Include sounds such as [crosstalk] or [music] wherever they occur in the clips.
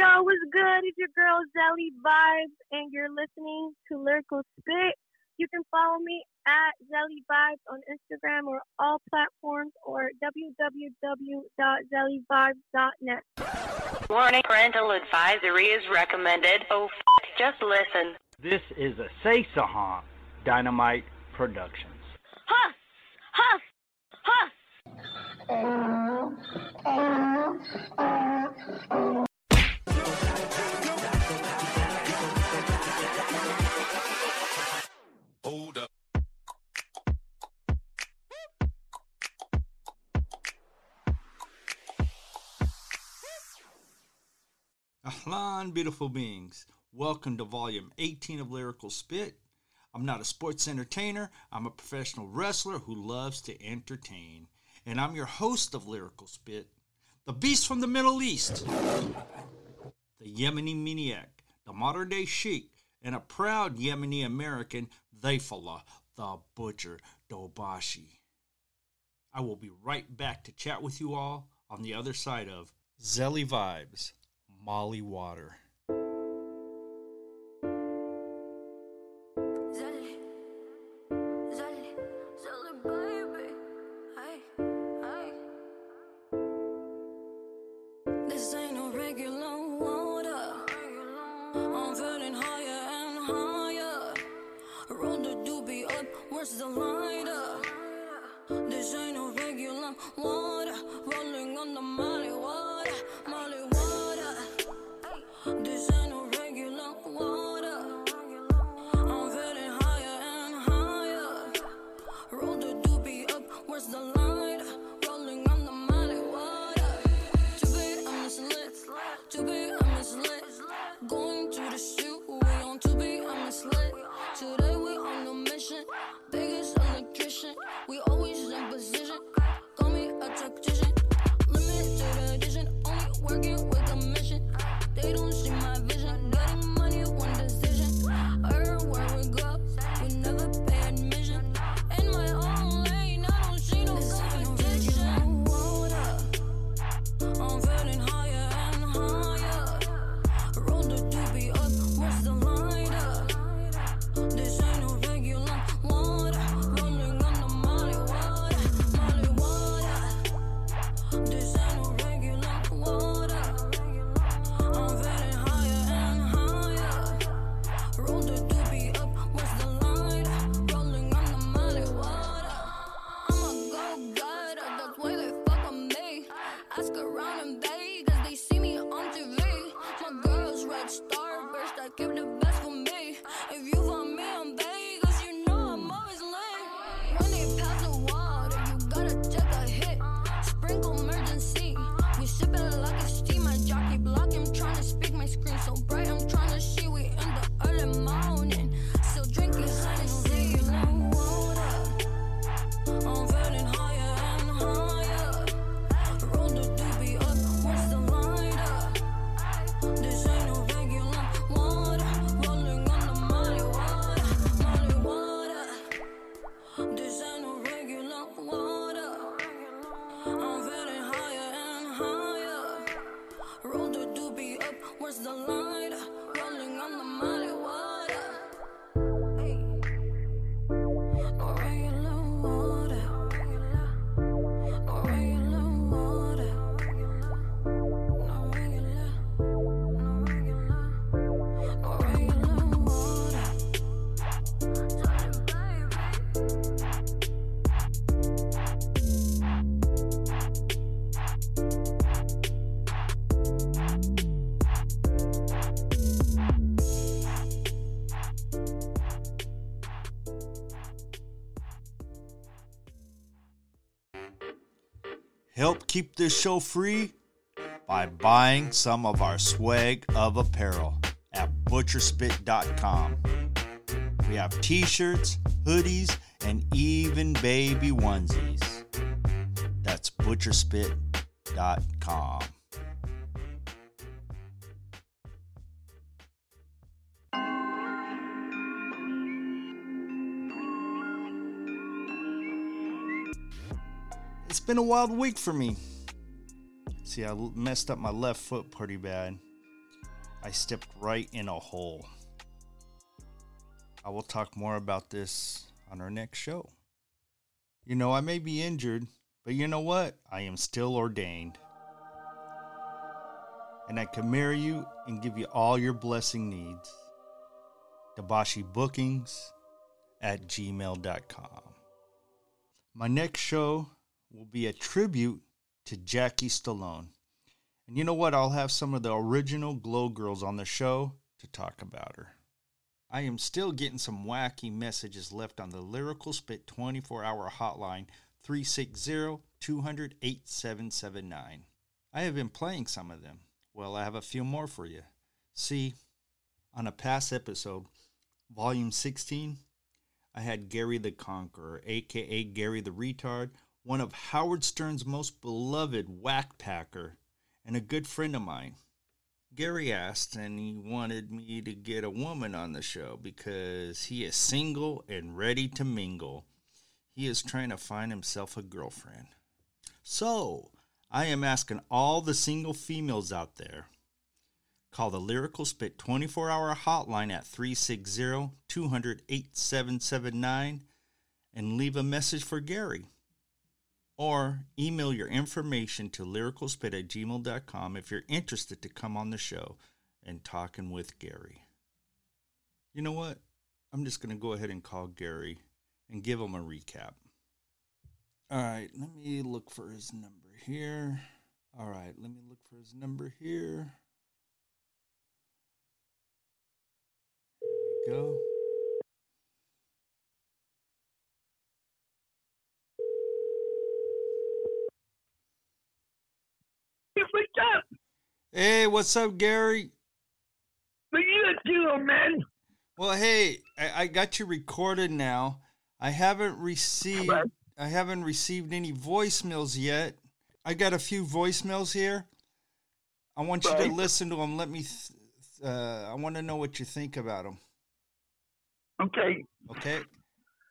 Yo, what's good? It's your girl Zelly Vibes, and you're listening to Lyrical Spit. You can follow me at Zelly Vibes on Instagram or all platforms or www.zellyvibes.net. Warning parental advisory is recommended. Oh, f- just listen. This is a Say Sahan Dynamite Productions. Huh! Huh! Huh! Mm-hmm. Mm-hmm. Mm-hmm. Ahlan, beautiful beings. Welcome to volume 18 of Lyrical Spit. I'm not a sports entertainer, I'm a professional wrestler who loves to entertain. And I'm your host of Lyrical Spit, the beast from the Middle East, the Yemeni maniac, the modern day sheik, and a proud Yemeni American, Thayfullah, the butcher, Dabashi. I will be right back to chat with you all on the other side of Zelly Vibes. Molly Water. Cause they see me on TV. My girl's red starburst, I give the keep this show free by buying some of our swag of apparel at butcherspit.com. We have t shirts, hoodies, and even baby onesies. That's butcherspit.com. It's been a wild week for me. See, I messed up my left foot pretty bad. I stepped right in a hole. I will talk more about this on our next show. You know, I may be injured, but you know what? I am still ordained. And I can marry you and give you all your blessing needs. Dabashi Bookings at gmail.com. My next show will be a tribute to Jackie Stallone. And you know what? I'll have some of the original Glow Girls on the show to talk about her. I am still getting some wacky messages left on the Lyrical Spit 24 hour hotline 360 200 8779. I have been playing some of them. Well, I have a few more for you. See, on a past episode, volume 16, I had Gary the Conqueror, aka Gary the Retard, one of Howard Stern's most beloved Wack Packer, and a good friend of mine. Gary asked, and he wanted me to get a woman on the show because he is single and ready to mingle. He is trying to find himself a girlfriend. So, I am asking all the single females out there call the Lyrical Spit 24 hour hotline at 360 200 8779 and leave a message for Gary. Or email your information to lyricalspit at gmail.com if you're interested to come on the show and talking with Gary. You know what? I'm just going to go ahead and call Gary and give him a recap. All right, let me look for his number here. All right, let me look for his number here. Here we go. What's up? Hey, what's up, Gary? What you doing, man? Well, hey, I, I got you recorded now. I haven't received Right. I haven't received any voicemails yet. I got a few voicemails here. I want you to listen to them. Let me. Th- uh, I want to know what you think about them. Okay. Okay.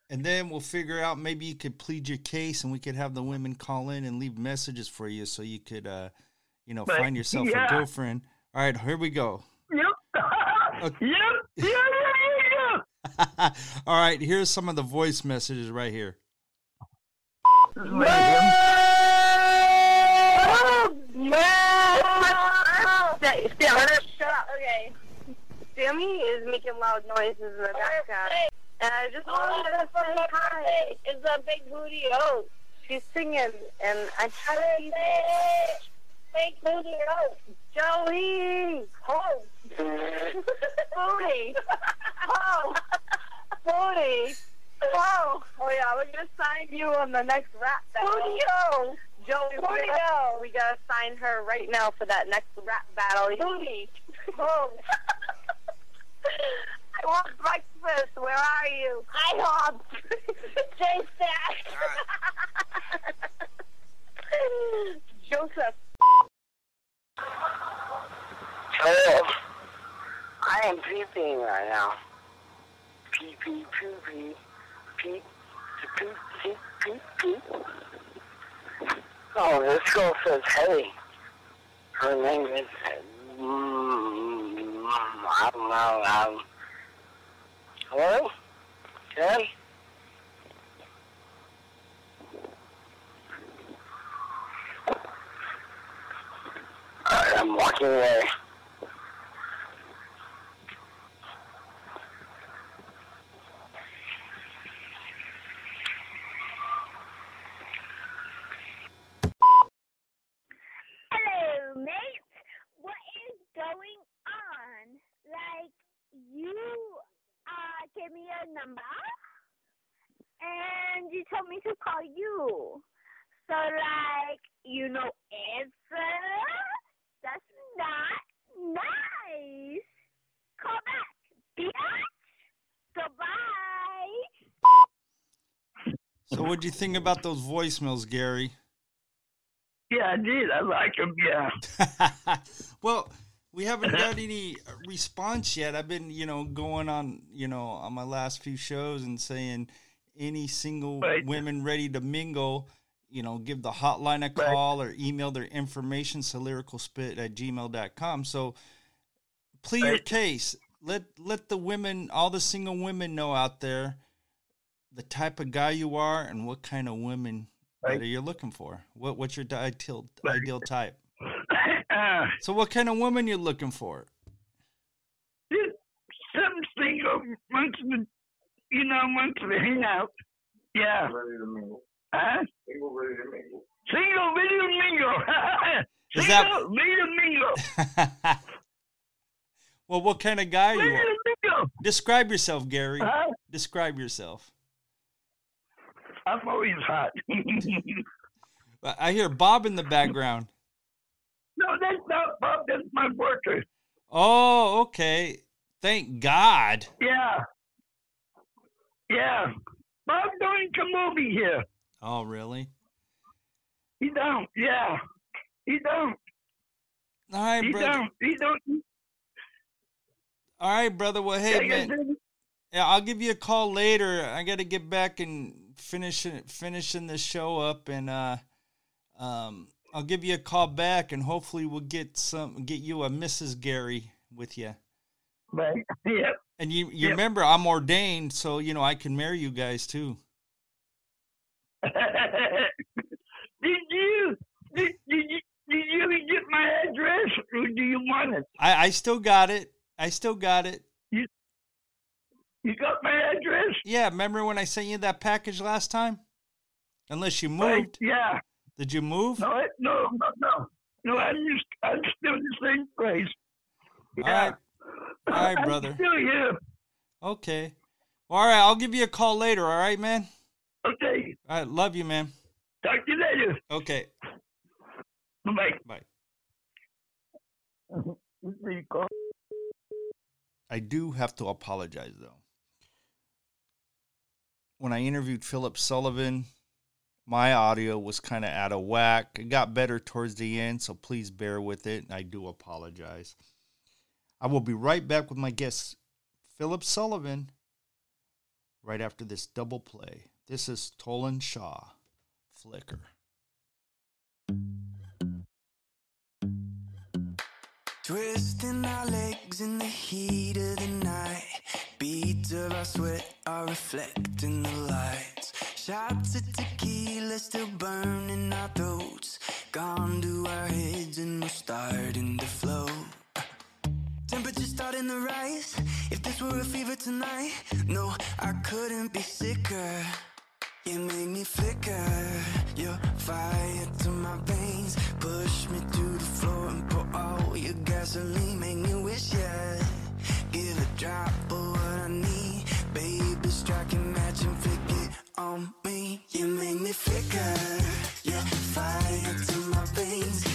And then we'll figure out maybe you could plead your case, and we could have the women call in and leave messages for you, so you could, uh, you know, Right. find yourself Yeah. a girlfriend. All right, here we go. Yep. Okay. [laughs] Yep. Yeah, [laughs] yeah, yeah, All right, here's some of the voice messages right here. Shut up. Okay. Sammy is making loud noises in the background. And I just wanted to say hi. It's a big booty oat. She's singing, and I try to Big booty oat. Joey! Ho! booty! Ho! Booty! Ho! Oh yeah, we're gonna sign you on the next rap battle. Booty ho! Joey, gotta, we gotta sign her right now for that next rap battle. Booty! Ho! [laughs] I want breakfast. Where are you? I want. Chase that. Joseph. [laughs] Hello. I am peeping right now. Pee pee poo pee. Peep. Peep peep peep peep. Oh, this girl says hey. Her name is. Mm, I don't know. Um, hello? Okay? Alright, I'm walking away. Hello, mates. What is going on? Like, you uh, gave me a number, and you told me to call you. So, like, you know, answer. That's not nice. Call back, bitch. Goodbye. So, what'd you think about those voicemails, Gary? Yeah, I did. I like them. Yeah. [laughs] well, we haven't got any response yet. I've been, you know, going on, you know, on my last few shows and saying any single Right. women ready to mingle, you know, give the hotline a call or email their information to lyricalspit at gmail.com. So plead your case. Let let the women, all the single women, know out there the type of guy you are and what kind of women Right. that you're looking for. What what's your ideal ideal type? uh, [coughs] So, what kind of woman you looking for? just some single wants to, you know, wants to hang out. Yeah. Ready to mingle. Huh? Single, ready to mingle. Single, ready to mingle. [laughs] Single, that- ready to mingle. [laughs] well, what kind of guy you are? to mingle. Describe yourself, Gary. Huh? Describe yourself. I'm always hot. [laughs] I hear Bob in the background. no, that's not Bob. That's my worker. Oh, okay. Thank God. Yeah. Yeah. Bob don't come here. Oh, really? He don't. Yeah. He don't. All right, He brother. don't. He don't. All right, brother. Well, hey, I man. Yeah, I'll give you a call later. I got to get back and finish finishing this show up, and uh, um, I'll give you a call back, and hopefully we'll get some get you a Mrs. Gary with you. Right. [laughs] Yep. And you you Yep. remember I'm ordained, so you know I can marry you guys too. [laughs] did you did, did you did you get my address or do you want it? I I still got it. I still got it. You got my address? Yeah, remember when I sent you that package last time? Unless you Right, moved. Yeah. Did you move? No, I, no, no, no. No, I'm just I'm still in the same place. Yeah. right. All right, [laughs] I'm brother. still here. Okay. All right, I'll give you a call later, all right, man? Okay. All right, love you, man. Talk to you later. Okay. Bye. [laughs] Bye. Bye. I do have to apologize though. When I interviewed Philip Sullivan, my audio was kind of out of whack. It got better towards the end, so please bear with it. I do apologize. I will be right back with my guest, Philip Sullivan, right after this double play. This is Tolan Shaw, Flicker. Twisting our legs in the heat of the night. Beads of our sweat are reflecting the lights. Shots of tequila still burning our throats. Gone to our heads and we're starting to float. Temperature starting to rise. If this were a fever tonight, no, I couldn't be sicker. You make me flicker. Your fire to my veins. Push me to the floor and pour all your gasoline. Make me wish, yeah. Give a drop of what I need. Baby, strike a match and flick it on me. You make me flicker. Yeah, fire to my veins.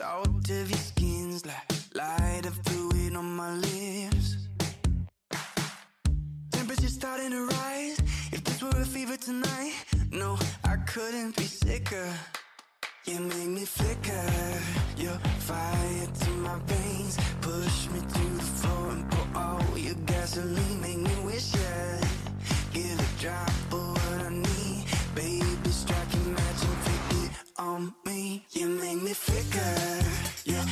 Salt of your skin's like light of fluid on my lips. Temperature starting to rise. If this were a fever tonight, no, I couldn't be sicker. You make me flicker. Your fire to my veins. Push me to the floor and pour all your gasoline. Make me wish, yeah. Give a drop of what I need. Baby, strike a match and flick it on. You make me flicker. Yeah,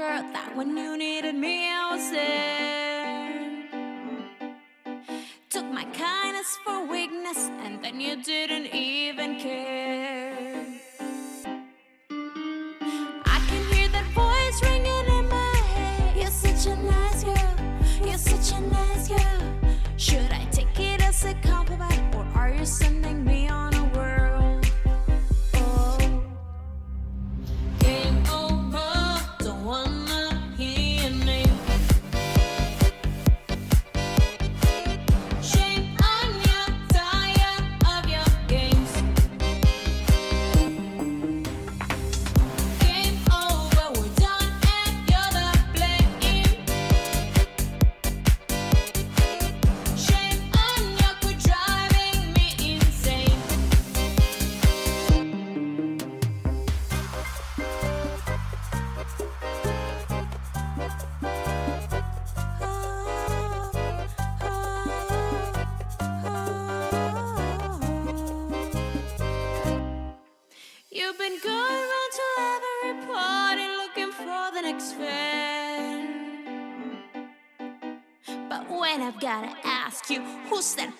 girl that when you needed me, I was there. Took my kindness for weakness, and then you didn't even care. I can hear that voice ringing in my head. You're such a nice girl. You're such a nice girl. Should I take it as a compliment, or are you sending me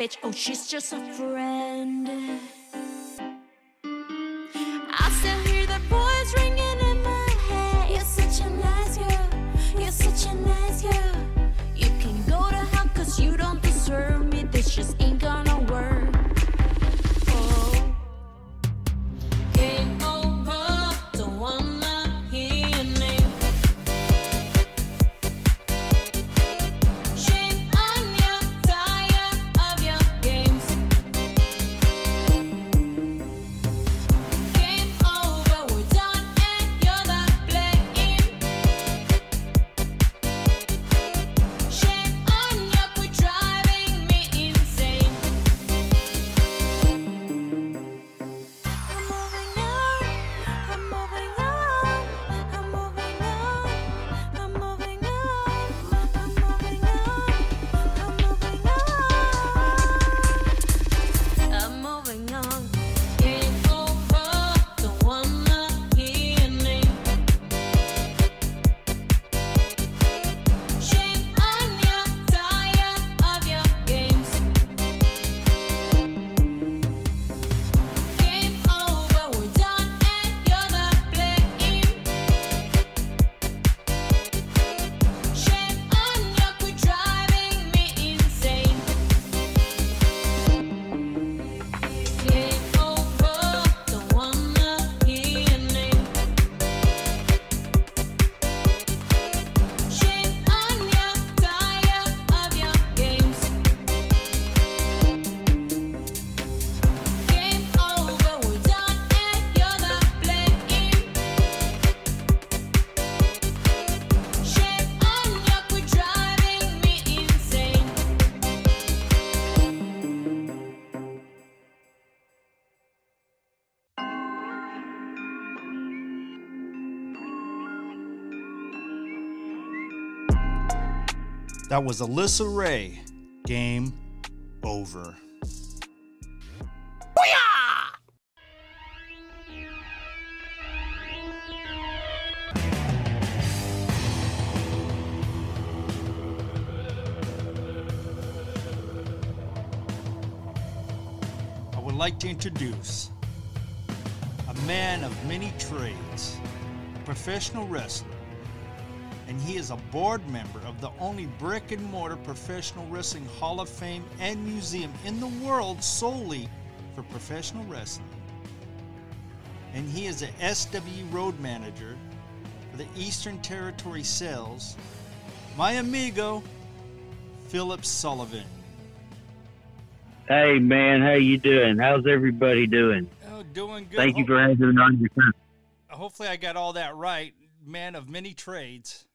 bitch? Oh, she's just a friend. That was Alyssa Ray. Game over. I would like to introduce a man of many trades, a professional wrestler, and he is a board member of the only brick and mortar professional wrestling Hall of Fame and museum in the world solely for professional wrestling. And he is a SW road manager for the Eastern Territory Sales. My amigo, Philip Sullivan. Hey man, how you doing? How's everybody doing? Oh, doing good. Thank you for having me on your show. Hopefully, I got all that right. Man of many trades.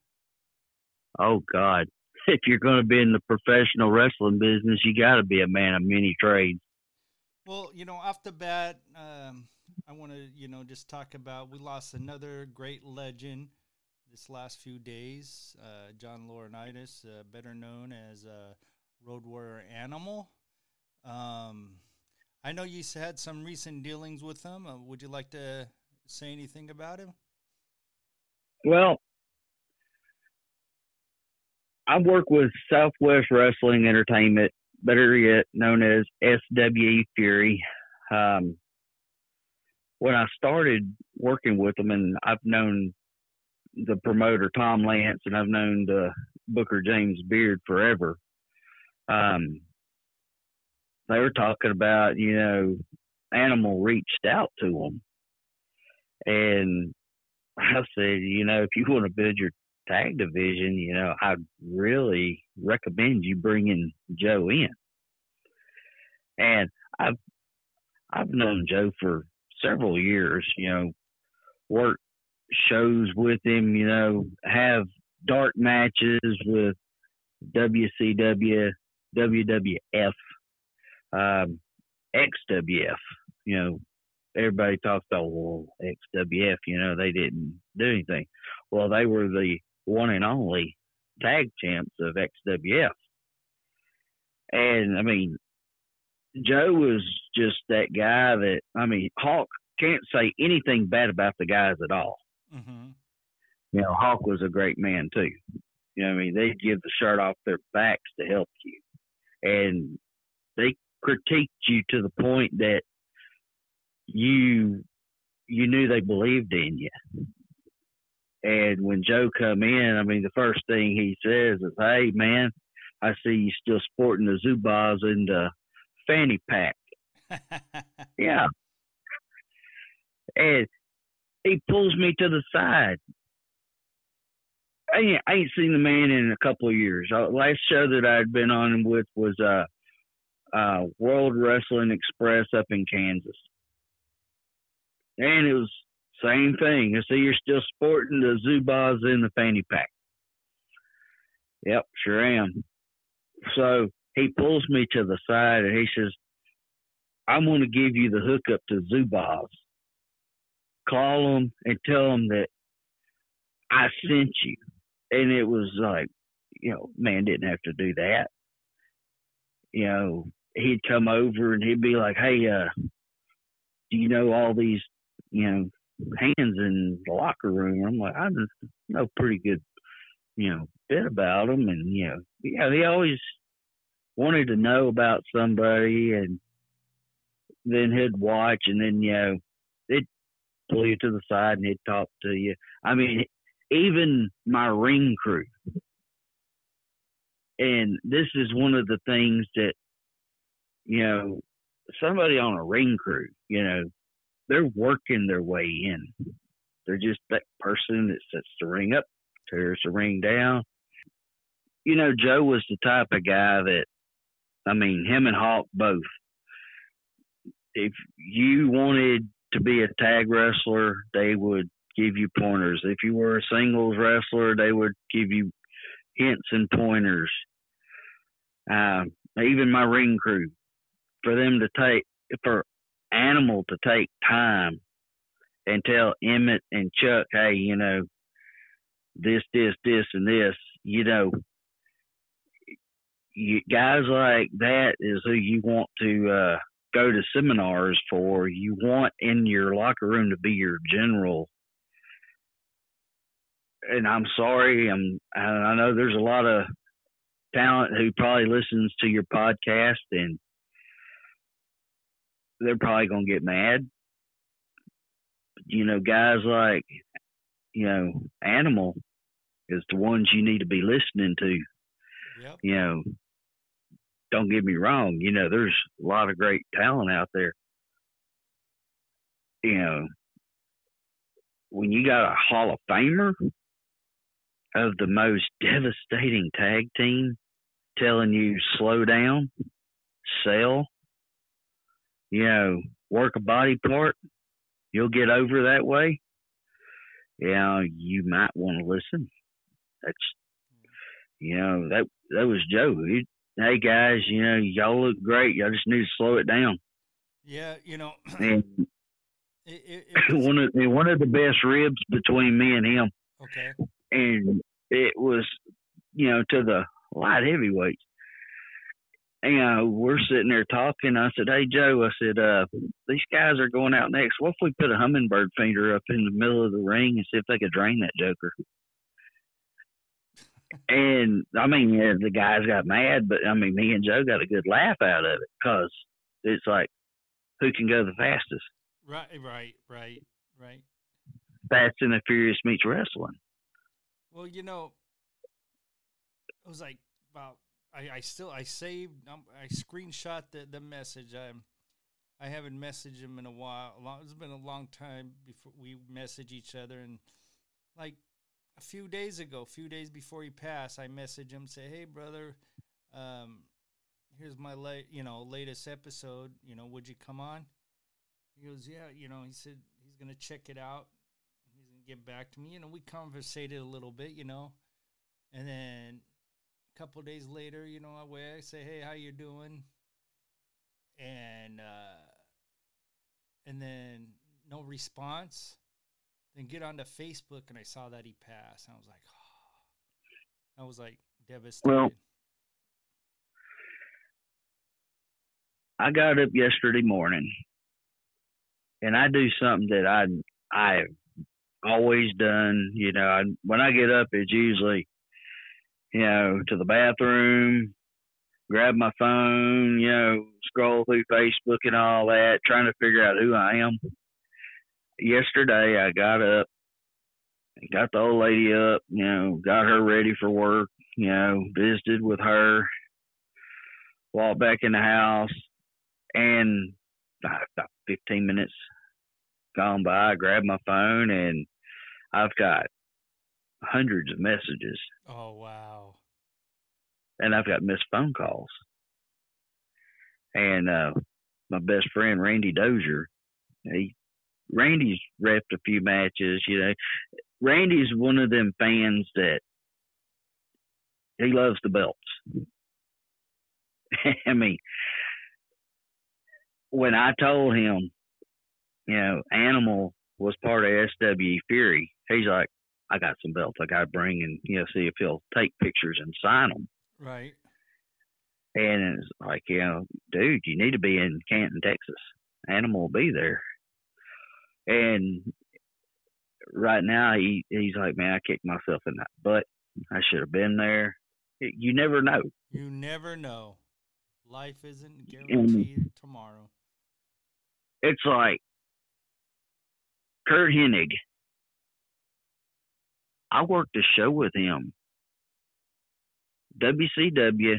Oh God, [laughs] if you're going to be in the professional wrestling business, you got to be a man of many trades. Well, you know, off the bat, um, I want to, you know, just talk about we lost another great legend this last few days. Uh, John Laurinaitis, uh, better known as uh, Road Warrior Animal. Um, I know you had some recent dealings with him. Uh, would you like to say anything about him? Well, I work with Southwest Wrestling Entertainment, better yet known as SWE Fury. Um, when I started working with them, and I've known the promoter Tom Lance, and I've known the Booker James Beard forever. Um, they were talking about, you know, Animal reached out to them, and I said, you know, if you want to build your tag division, you know, I'd really recommend you bringing Joe in. And I've I've known Joe for several years, you know, work shows with him, you know, have dark matches with WCW, WWF, um, XWF, you know, everybody talks about well XWF, you know, they didn't do anything. Well, they were the one and only tag champs of XWF. And I mean, Joe was just that guy that I mean, Hawk can't say anything bad about the guys at all. Mm-hmm. You know, Hawk was a great man too. You know, I mean, they'd give the shirt off their backs to help you, and they critiqued you to the point that you you knew they believed in you. And when Joe come in, I mean, the first thing he says is, "Hey, man, I see you still sporting the Zubaz and the fanny pack." [laughs] yeah. And he pulls me to the side. I ain't, I ain't seen the man in a couple of years. Uh, last show that I'd been on with was uh, uh, World Wrestling Express up in Kansas, and it was same thing. I see you're still sporting the Zubaz in the fanny pack. Yep, sure am. So he pulls me to the side and he says, I'm going to give you the hookup to Zubaz. Call them and tell them that I sent you. And it was like, you know, man didn't have to do that. You know, he'd come over and he'd be like, hey, uh, do you know all these, you know, hands in the locker room? I'm like, I know pretty good, you know, bit about them. And, you know, yeah, he always wanted to know about somebody and then he'd watch and then, you know, they'd pull you to the side and he'd talk to you. I mean, even my ring crew. And this is one of the things that, you know, somebody on a ring crew, you know, they're working their way in. They're just that person that sets the ring up, tears the ring down. You know, Joe was the type of guy that, I mean, him and Hawk both. If you wanted to be a tag wrestler, they would give you pointers. If you were a singles wrestler, they would give you hints and pointers. Uh, even my ring crew, for them to take, for Animal to take time and tell Emmett and Chuck, hey, you know, this, this, this, and this, you know, you, guys like that is who you want to uh, go to seminars for. You want in your locker room to be your general. And I'm sorry, I'm I know there's a lot of talent who probably listens to your podcast and they're probably gonna get mad. You know, guys like you know Animal is the ones you need to be listening to. Yep. You know, don't get me wrong. You know, there's a lot of great talent out there. You know, when you got a Hall of Famer of the most devastating tag team telling you slow down, sell, you know, work a body part, you'll get over that way. Yeah, you might want to listen. That's, you know, that that was Joe. He, hey guys, you know, y'all look great. Y'all just need to slow it down. Yeah, you know, [clears throat] And it, it, it was, [laughs] one of one of the best ribs between me and him, okay. and it was, you know, to the light heavyweights. You know, we're sitting there talking. I said, "Hey Joe," I said, "Uh, these guys are going out next. What if we put a hummingbird feeder up in the middle of the ring and see if they could drain that joker?" and I mean, yeah, the guys got mad, but I mean, me and Joe got a good laugh out of it because it's like, who can go the fastest? Right, right, right, right. Fast and the Furious meets wrestling. Well, you know, it was like about. I, I still I saved um, I screenshot the, the message. I I haven't messaged him in a while. It's been a long time before we message each other, and like a few days ago, a few days before he passed, I messaged him say, "Hey, brother, um, here's my late you know latest episode. You know, would you come on?" He goes, "Yeah." You know, he said he's gonna check it out. He's gonna get back to me. You know, we conversated a little bit. You know, and then couple days later, you know, I I say, "Hey, how you doing?" And uh, and then no response. Then get onto Facebook and I saw that he passed. And I was like, oh. [sighs] I was like devastated. Well, I got up yesterday morning, and I do something that I I've always done. You know, I, when I get up, it's usually you know to the bathroom, grab my phone, you know, scroll through Facebook and all that, trying to figure out who I am. Yesterday, I got up, got the old lady up, you know, got her ready for work, you know, visited with her, walked back in the house, and about 15 minutes gone by, I grabbed my phone, and I've got hundreds of messages. Oh, wow. And I've got missed phone calls. And uh, my best friend, Randy Dozier, he Randy's repped a few matches, you know. Randy's one of them fans that he loves the belts. [laughs] I mean, when I told him, you know, Animal was part of SW Fury, he's like, I got some belts I got to bring and, you know, see if he'll take pictures and sign them. Right. And it's like, you know, dude, you need to be in Canton, Texas. Animal will be there. And right now, he he's like, man, I kicked myself in that butt. I should have been there. You never know. You never know. Life isn't guaranteed tomorrow. It's like Curt Hennig. I worked a show with him. WCW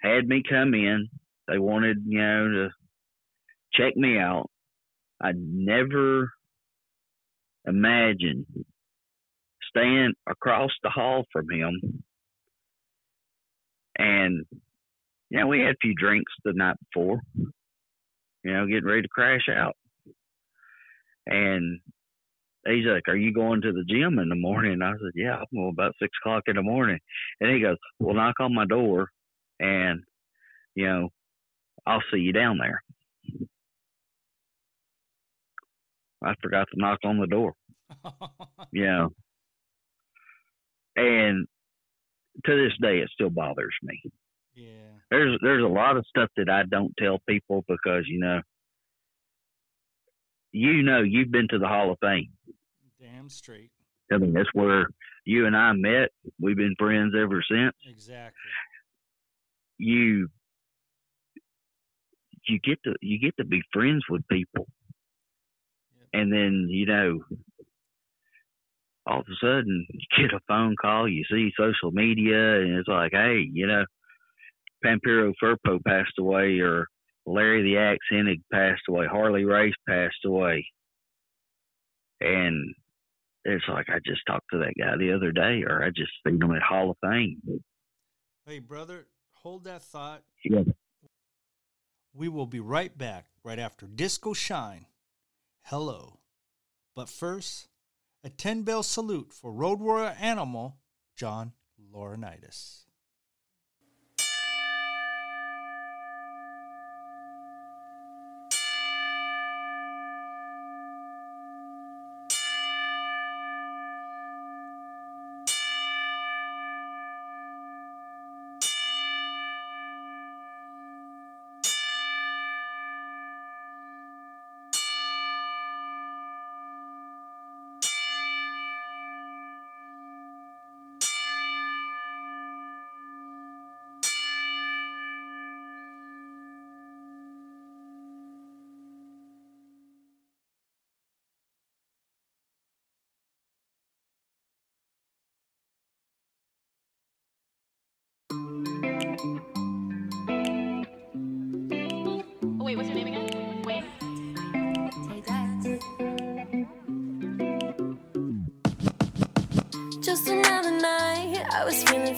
had me come in. They wanted, you know, to check me out. I never imagined staying across the hall from him. And, you know, we had a few drinks the night before, you know, getting ready to crash out. And he's like, Are you going to the gym in the morning? I said, Yeah, I'm going about six o'clock in the morning. And he goes, Well, knock on my door and, you know, I'll see you down there. I forgot to knock on the door. [laughs] yeah. And to this day, it still bothers me. Yeah. There's there's a lot of stuff that I don't tell people because you know, you know, you've been to the Hall of Fame. Damn straight. I mean, that's where you and I met. We've been friends ever since. Exactly. You you get to you get to be friends with people and then you know all of a sudden you get a phone call you see social media and it's like hey you know Pampero Firpo passed away or larry the axe hennig passed away harley race passed away and it's like i just talked to that guy the other day or i just seen him at hall of fame Hey, brother, hold that thought. yeah We will be right back right after Disco Shine. Hello. But first, a 10 bell salute for Road Warrior Animal, John Laurinaitis.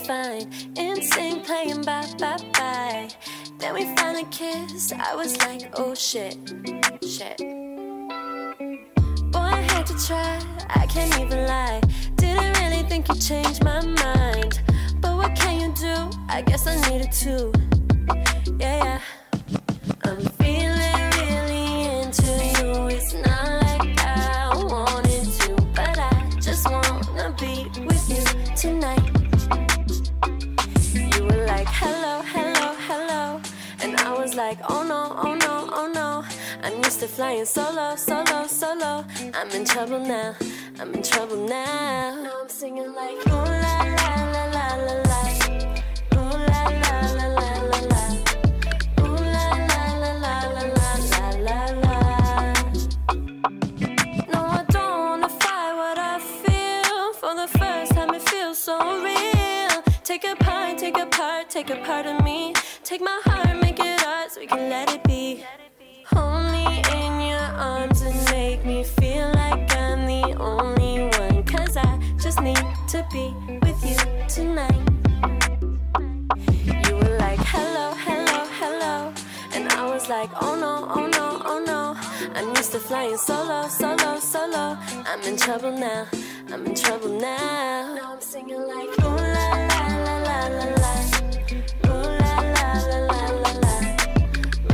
Fine. Insane playing bye bye bye. Then we finally kissed. I was like, oh shit, shit. Boy, I had to try. I can't even lie. Didn't really think you changed my mind. But what can you do? I guess I needed to. Yeah, yeah. Flying solo, solo, solo. I'm in trouble now, I'm in trouble now. Now I'm singing like, ooh la la la la la la. Ooh la la la la la la. Ooh la la la la la la la la. No, I don't wanna fight what I feel. For the first time, it feels so real. Take a part, take a part, take a part of me. Take my heart, only one. Cause I just need to be with you tonight. You were like, hello, hello, hello. And I was like, oh no, oh no, oh no. I'm used to flying solo, solo, solo. I'm in trouble now, I'm in trouble now. Now I'm singing like, ooh la la la la la la. Ooh la la la la la la.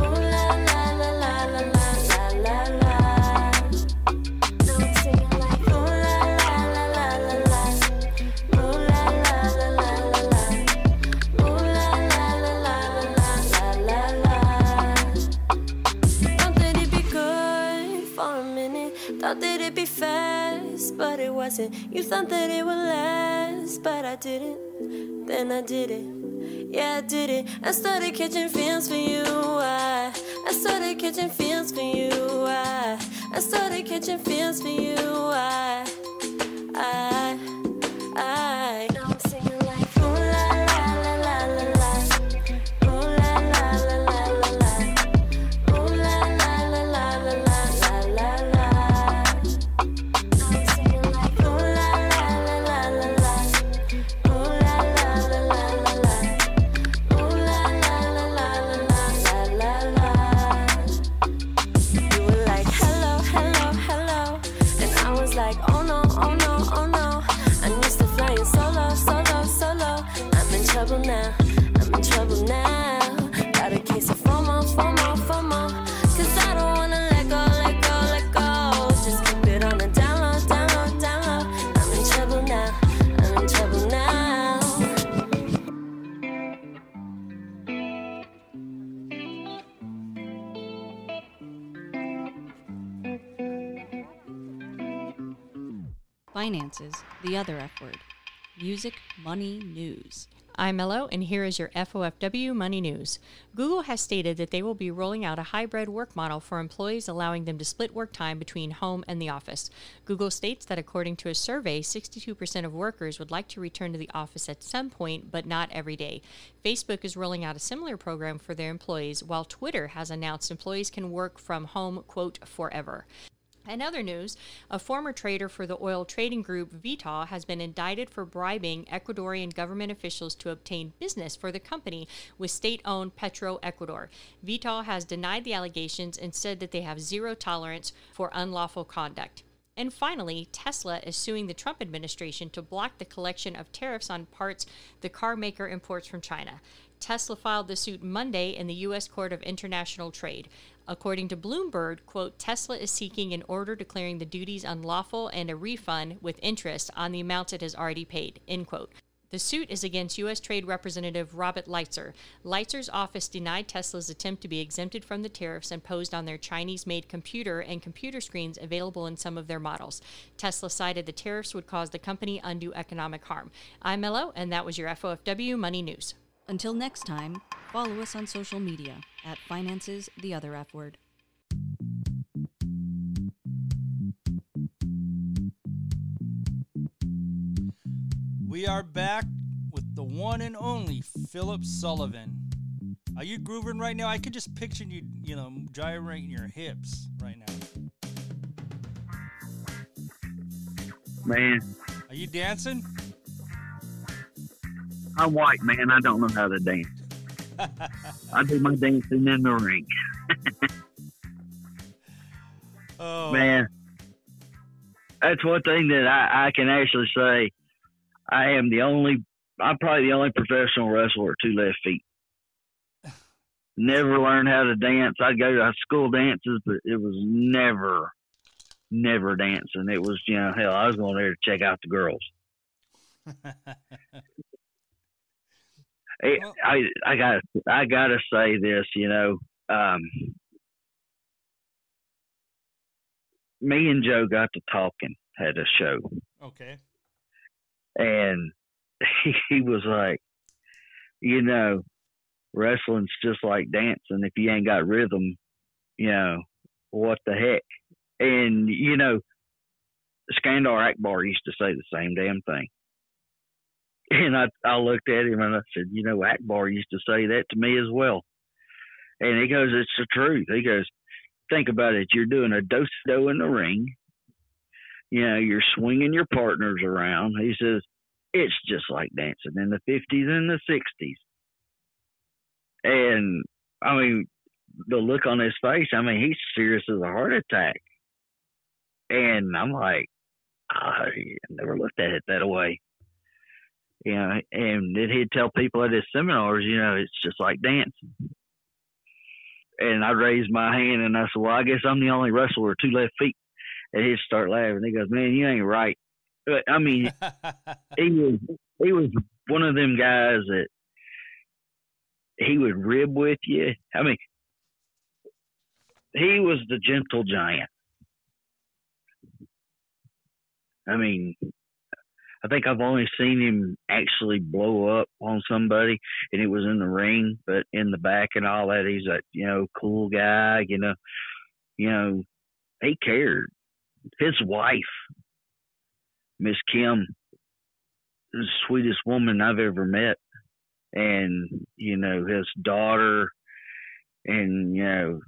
Ooh la la la la la la but it. You thought that it would last, but I didn't. Then I did it. Yeah, I did it. I started catching feels for you. I, I started catching feels for you. I, I started catching feels for you. I, I, I. trouble now, I'm in trouble now. Got a case of FOMO, FOMO, FOMO. Cause I don't wanna let go, let go, let go. Just keep it on the down low, down low, down low. I'm in trouble now, I'm in trouble now. Finances, the other F word. Music, money, news. I'm Mello, and here is your FOFW Money News. Google has stated that they will be rolling out a hybrid work model for employees, allowing them to split work time between home and the office. Google states that according to a survey, 62% of workers would like to return to the office at some point, but not every day. Facebook is rolling out a similar program for their employees, while Twitter has announced employees can work from home, quote, forever. In other news, a former trader for the oil trading group Vitol has been indicted for bribing Ecuadorian government officials to obtain business for the company with state owned Petro Ecuador. Vitol has denied the allegations and said that they have zero tolerance for unlawful conduct. And finally, Tesla is suing the Trump administration to block the collection of tariffs on parts the car maker imports from China. Tesla filed the suit Monday in the U.S. Court of International Trade. According to Bloomberg, quote, Tesla is seeking an order declaring the duties unlawful and a refund with interest on the amounts it has already paid, end quote. The suit is against U.S. Trade Representative Robert Lighthizer. Lighthizer's office denied Tesla's attempt to be exempted from the tariffs imposed on their Chinese made computer and computer screens available in some of their models. Tesla cited the tariffs would cause the company undue economic harm. I'm Mello, and that was your FOFW Money News. Until next time, follow us on social media at Finances, the other F word. We are back with the one and only Philip Sullivan. Are you grooving right now? I could just picture you, you know, gyrating your hips right now. Man, Are you dancing? I'm white, man. I don't know how to dance. [laughs] I do my dancing in the ring. [laughs] oh Man, that's one thing that I, I can actually say. I am the only, I'm probably the only professional wrestler with two left feet. [laughs] Never learned how to dance. I'd go to school dances, but it was never, never dancing. It was, you know, hell, I was going there to check out the girls. It, I I got I gotta say this, you know, um, me and Joe got to talking at a show, Okay. and he, [laughs] he was like, you know, wrestling's just like dancing. If you ain't got rhythm, you know, what the heck? And you know, Skandar Akbar used to say the same damn thing. [laughs] And I I looked at him and I said, you know, Akbar used to say that to me as well. And he goes, it's the truth. He goes, think about it. You're doing a do do in the ring. You know, you're swinging your partners around. He says, it's just like dancing in the 50s and the 60s. And I mean, the look on his face, I mean, he's serious as a heart attack. And I'm like, I never looked at it that way. You know, and then he'd tell people at his seminars, you know, it's just like dancing. And I raised my hand and I said, Well, I guess I'm the only wrestler with two left feet. And he'd start laughing. He goes, Man, you ain't right. But I mean, [laughs] he was he was one of them guys that he would rib with you. I mean, he was the gentle giant. I mean, I think I've only seen him actually blow up on somebody, and it was in the ring, but in the back and all that, he's a you know cool guy. You know, you know, he cared. His wife, Miss Kim, the sweetest woman I've ever met, and you know his daughter, and you know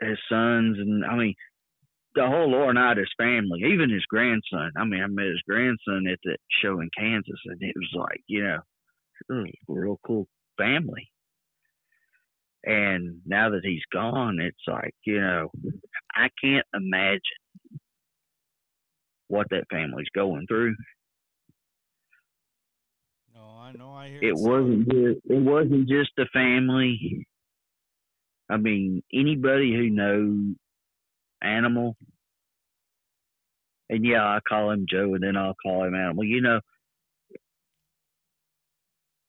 his sons, and I mean the whole Laurinaitis family, even his grandson. I mean, I met his grandson at the show in Kansas, and it was like, you know, real cool family. And now that he's gone, it's like, you know, I can't imagine what that family's going through. No, I know. I hear It wasn't just, it wasn't just a family. I mean, anybody who knows Animal, and yeah, I call him Joe, and then I'll call him Animal. You know,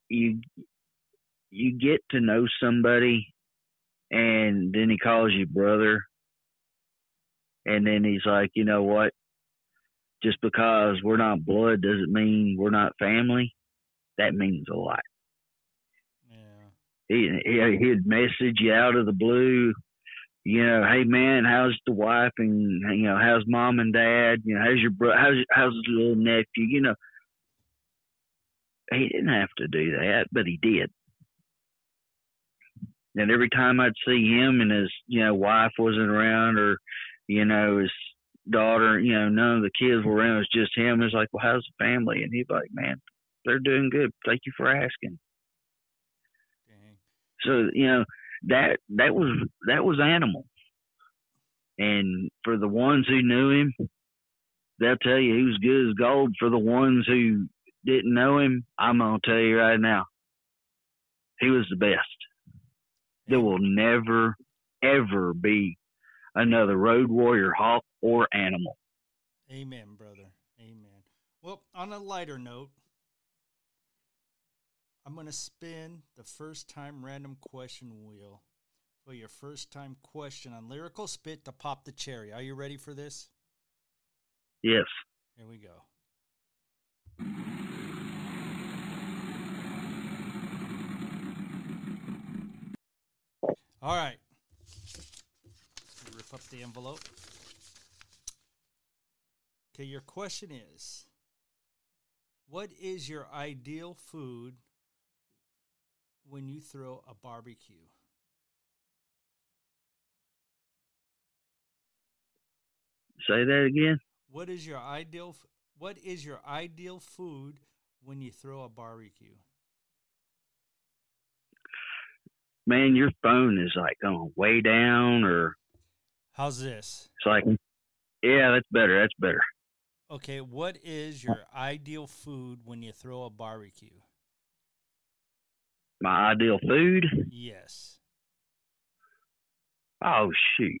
you you get to know somebody, and then he calls you brother, and then he's like, you know what? Just because we're not blood doesn't mean we're not family. That means a lot. He, he he'd message you out of the blue, you know, hey man, how's the wife and you know how's mom and dad, you know, how's your bro, how's how's the little nephew, you know. He didn't have to do that, but he did. And every time I'd see him and his, you know, wife wasn't around or, you know, his daughter, you know, none of the kids were around, it was just him. It's like, well, how's the family? And he'd be like, man, they're doing good. Thank you for asking. So you know that that was that was animal, and for the ones who knew him, they'll tell you he was good as gold. For the ones who didn't know him, I'm gonna tell you right now, he was the best. There will never ever be another Road Warrior Hawk or Animal. Amen, brother. Amen. Well, on a lighter note, I'm going to spin the first time random question wheel for your first time question on Lyrical Spit to pop the cherry. Are you ready for this? Yes. Here we go. All right. Rip up the envelope. Okay, your question is What is your ideal food when you throw a barbecue? Say that again. What is your ideal what is your ideal food when you throw a barbecue? Man, your phone is like going way down, or How's this? it's like, yeah, that's better. That's better. Okay, what is your ideal food when you throw a barbecue? My ideal food. Yes. Oh shoot,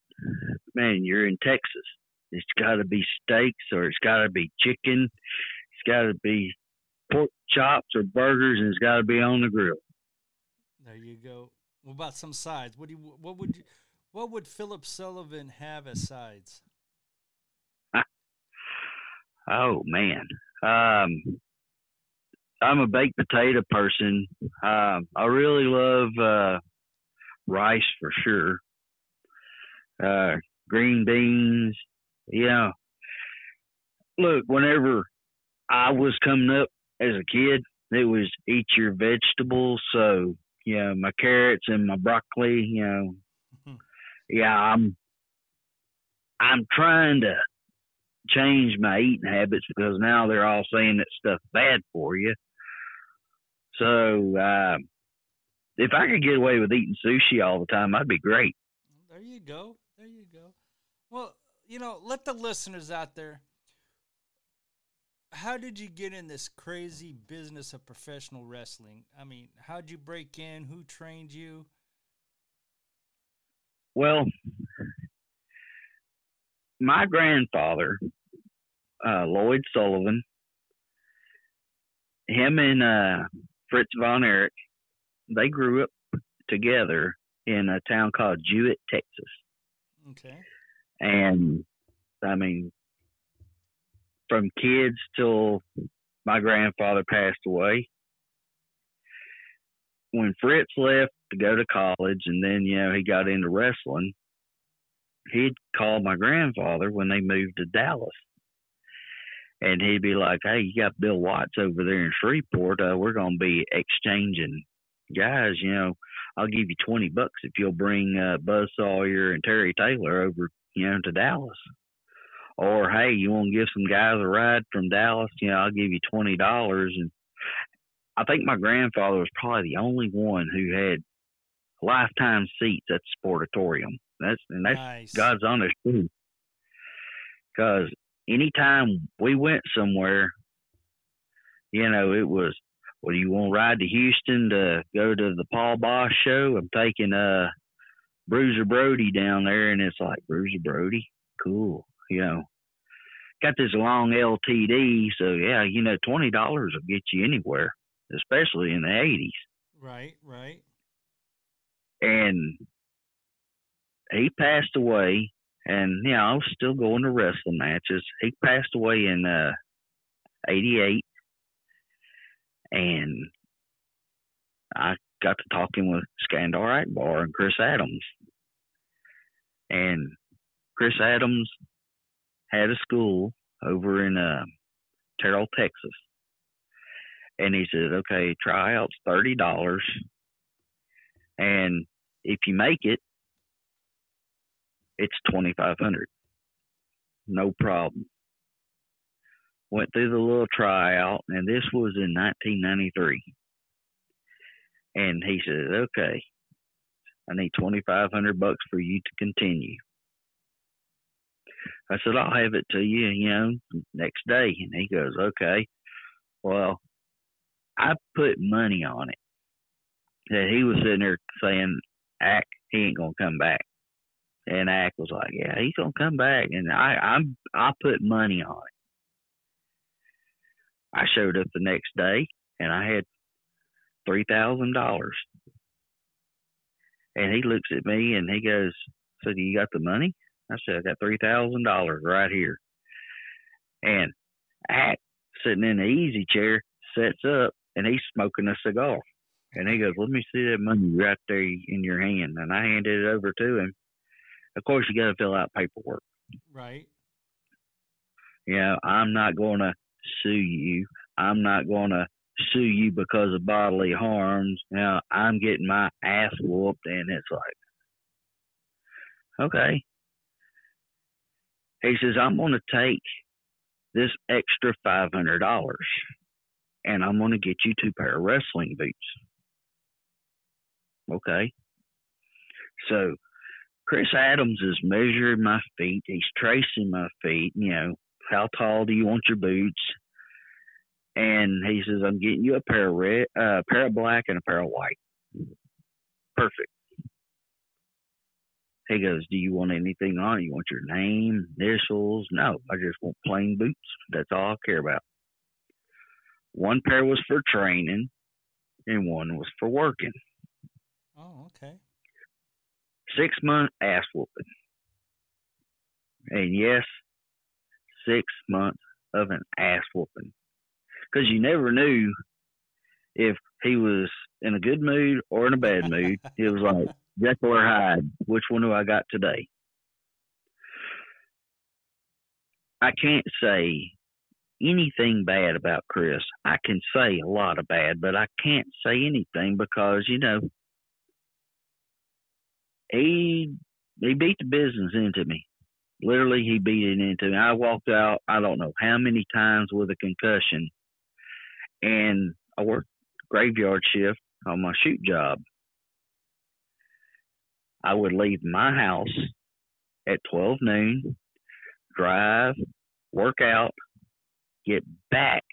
man, you're in Texas. It's got to be steaks, or it's got to be chicken. It's got to be pork chops or burgers, and it's got to be on the grill. There you go. What about some sides? What do you what would you what would Philip Sullivan have as sides? [laughs] Oh man, um, I'm a baked potato person. Um, I really love uh, rice for sure. Uh, green beans. Yeah. Look, whenever I was coming up as a kid, it was eat your vegetables. So you know, my carrots and my broccoli. You know, yeah, I'm I'm trying to change my eating habits because now they're all saying that stuff's bad for you. So uh, if I could get away with eating sushi all the time, I'd be great. There you go. There you go. Well, you know, let the listeners out there. How did you get in this crazy business of professional wrestling? I mean, how'd you break in? Who trained you? Well, my grandfather, uh, Lloyd Sullivan, him and uh, Fritz von Erich, they grew up together in a town called Jewett, Texas. Okay. And I mean, from kids till my grandfather passed away. When Fritz left to go to college and then, you know, he got into wrestling, he'd call my grandfather when they moved to Dallas. And he'd be like, Hey, you got Bill Watts over there in Shreveport. Uh, we're going to be exchanging guys. You know, I'll give you 20 bucks if you'll bring uh, Buzz Sawyer and Terry Taylor over, you know, to Dallas. Or, hey, you want to give some guys a ride from Dallas? You know, I'll give you $20. And I think my grandfather was probably the only one who had lifetime seats at the sportatorium. That's and that's Nice. God's honest truth. Because anytime we went somewhere, you know, it was, well, you want to ride to Houston to go to the Paul Boesch show? I'm taking uh Bruiser Brody down there, and it's like Bruiser Brody, cool, you know. Got this long LTD, so yeah, you know, twenty dollars will get you anywhere, especially in the '80s. Right, right. and he passed away and you know I was still going to wrestling matches. He passed away in uh eighty eight and I got to talking with Skandar Akbar and Chris Adams. And Chris Adams had a school over in uh Terrell, Texas. And he said, Okay, tryouts thirty dollars and if you make it, it's twenty five hundred. No problem. Went through the little tryout, and this was in nineteen ninety three. And he said, "Okay, I need twenty five hundred bucks for you to continue." I said, "I'll have it to you, you know, next day." And he goes, "Okay." Well, I put money on it that he was sitting there saying, Ack he ain't gonna come back," and Ack was like, "Yeah, he's gonna come back," and I I'm I put money on it. I showed up the next day and I had three thousand dollars, and he looks at me and he goes, "So do you got the money?" I said, "I got three thousand dollars right here," and Ack sitting in the easy chair sets up and he's smoking a cigar. And he goes, Let me see that money right there in your hand. And I handed it over to him. Of course, you got to fill out paperwork. Right. You know, I'm not going to sue you. I'm not going to sue you because of bodily harms. Now I'm getting my ass whooped, and it's like, okay. He says, I'm going to take this extra $500 and I'm going to get you two pair of wrestling boots. Okay. So Chris Adams is measuring my feet. He's tracing my feet. You know, how tall do you want your boots? And he says, I'm getting you a pair of red, uh, a pair of black and a pair of white. Perfect. He goes, Do you want anything on it? You want your name, initials? No, I just want plain boots. That's all I care about. One pair was for training and one was for working. Oh, okay. Six month ass whooping. And yes, six months of an ass whooping. Because you never knew if he was in a good mood or in a bad mood. [laughs] It was like Jekyll or Hyde. Which one do I got today? I can't say anything bad about Chris. I can say a lot of bad, but I can't say anything because you know he he beat the business into me. Literally, he beat it into me. I walked out. I don't know how many times with a concussion, and I worked graveyard shift on my shoot job. I would leave my house at 12 noon, drive, work out, get back.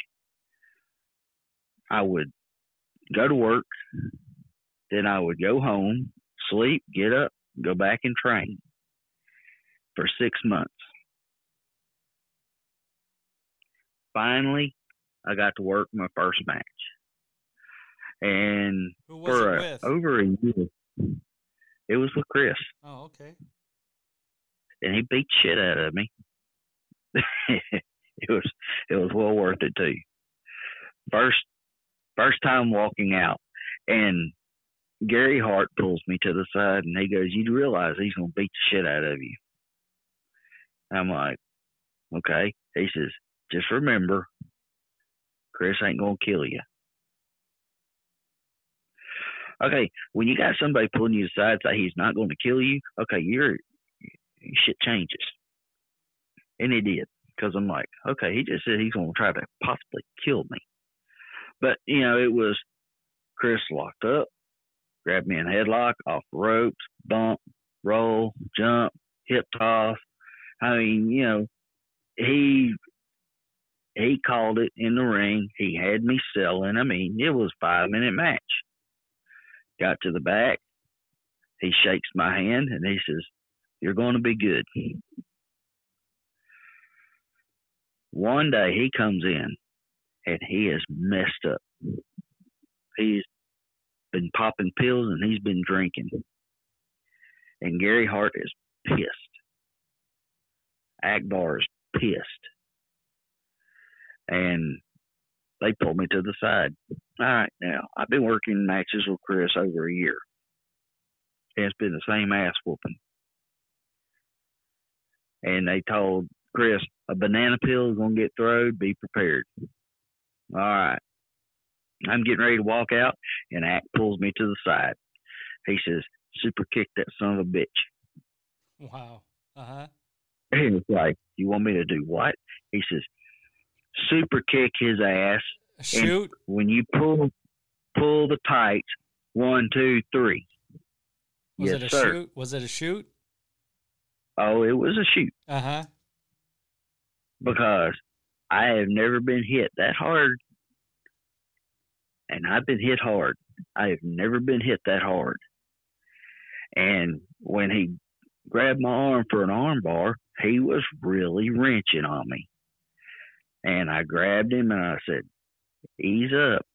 I would go to work, then I would go home, sleep, get up, go back and train for six months. Finally, I got to work my first match. And Who was for a- over a year, it was with Chris Oh, okay. and he beat shit out of me. [laughs] it was it was well worth it too. First first time walking out and Gary Hart pulls me to the side and he goes, You realize he's gonna beat the shit out of you. I'm like, Okay. He says, Just remember, Chris ain't gonna kill you. Okay, when you got somebody pulling you aside say he's not gonna kill you, okay, you're shit changes. And it did. Because I'm like, okay, he just said he's to try to possibly kill me. But, you know, it was Chris locked up, grabbed me in headlock, off ropes, bump, roll, jump, hip toss. I mean, you know, he he called it in the ring. He had me selling. I mean, it was five minute match. Got to the back. He shakes my hand and he says, You're going to be good. One day he comes in and he is messed up. He's been popping pills and he's been drinking. And Gary Hart is pissed. Akbar is pissed. And they pulled me to the side. All right, now I've been working matches with Chris over a year. And it's been the same ass whooping. And they told Chris a banana peel is gonna get thrown. Be prepared. All right. I'm getting ready to walk out, and Ack pulls me to the side. He says, "Super kick that son of a bitch." Wow. Uh huh. And it's like, "You want me to do what?" He says, "Super kick his ass." and Shoot. when you pull pull the tights, one, two, three. Was yes, it a sir. shoot? Was it a shoot? Oh, it was a shoot Uh huh. because I have never been hit that hard, and I've been hit hard. I have never been hit that hard. And when he grabbed my arm for an arm bar, he was really wrenching on me. And I grabbed him and I said, "Ease up."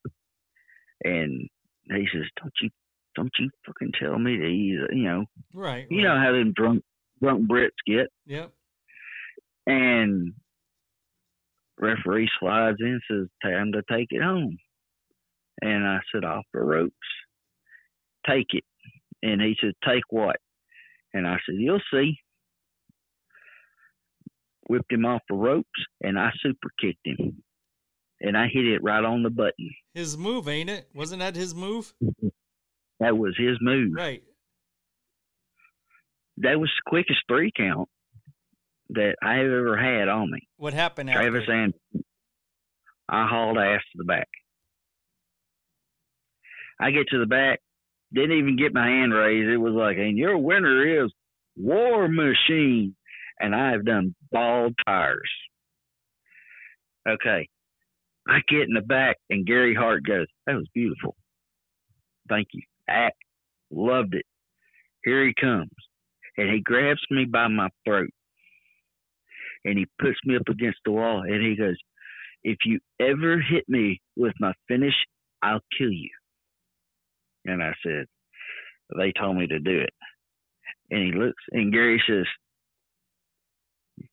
And he says, "Don't you, don't you fucking tell me to ease." You know, Right. you know how them drunk drunk Brits get. Yep. And referee slides in and says, Time to take it home. And I said, Off the ropes. Take it. And he said, Take what? And I said, You'll see. Whipped him off the ropes and I super kicked him. and I hit it right on the button. His move, ain't it? Wasn't that his move? That was his move. Right. That was the quickest three count that I have ever had on me. What happened Travis after? and I hauled ass to the back. I get to the back, didn't even get my hand raised. It was like, and your winner is War Machine. And I have done bald tires. Okay. I get in the back, and Gary Hart goes, That was beautiful. Thank you. Ack. Loved it. Here he comes. And he grabs me by my throat. And he puts me up against the wall. And he goes, If you ever hit me with my finish, I'll kill you. And I said, They told me to do it. And he looks, and Gary says,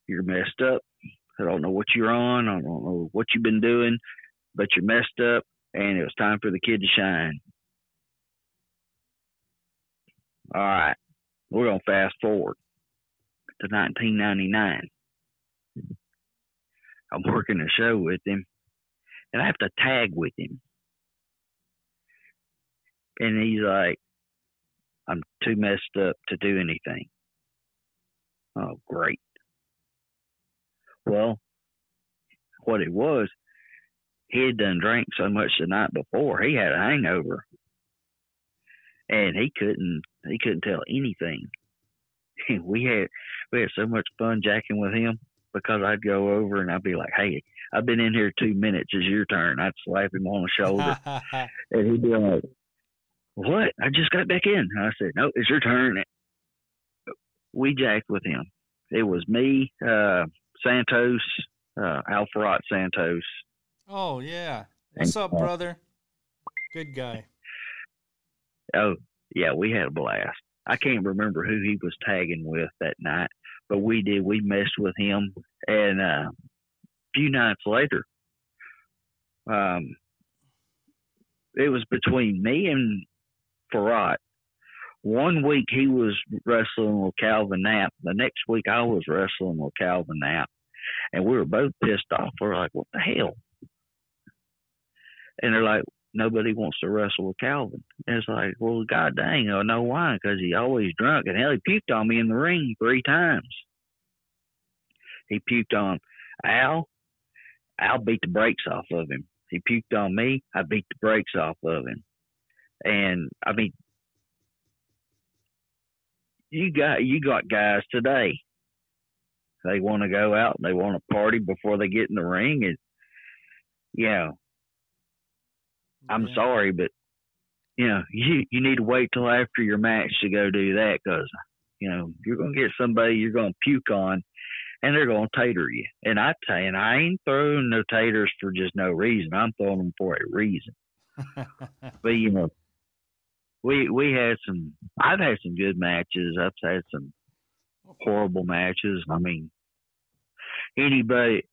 You're messed up. I don't know what you're on. I don't know what you've been doing, but you're messed up, and it was time for the kid to shine. All right, we're gonna fast forward to 1999. I'm working a show with him, and I have to tag with him, and he's like, "I'm too messed up to do anything." Oh, great. Well, what it was, he had done drank so much the night before, he had a hangover, and he couldn't he couldn't tell anything. [laughs] we had we had so much fun jacking with him because I'd go over and I'd be like, "Hey, I've been in here two minutes. It's your turn." I'd slap him on the shoulder, [laughs] and he'd be like, "What? I just got back in." I said, "No, it's your turn." We jacked with him. It was me, uh, Santos, uh, Alfarot Santos. oh yeah. What's up, brother? Good guy. Oh, yeah, we had a blast. I can't remember who he was tagging with that night, but we did. We messed with him, and uh, a few nights later, um, it was between me and Farad. One week he was wrestling with Calvin Knapp. The next week I was wrestling with Calvin Knapp, and we were both pissed off. We're like, "What the hell?" And they're like, "Nobody wants to wrestle with Calvin." And it's like, "Well, god dang, I know why, because he always drunk, and hell, he puked on me in the ring three times. He puked on Al. Al beat the brakes off of him. He puked on me. I beat the brakes off of him. And I mean, you got you got guys today. They want to go out and they want to party before they get in the ring, and you know, I'm sorry, but you know, you you need to wait till after your match to go do that because you know you're gonna get somebody you're gonna puke on, and they're gonna tater you. And I tell you, and I ain't throwing no taters for just no reason. I'm throwing them for a reason. [laughs] but you know, we we had some. I've had some good matches. I've had some horrible matches. I mean, anybody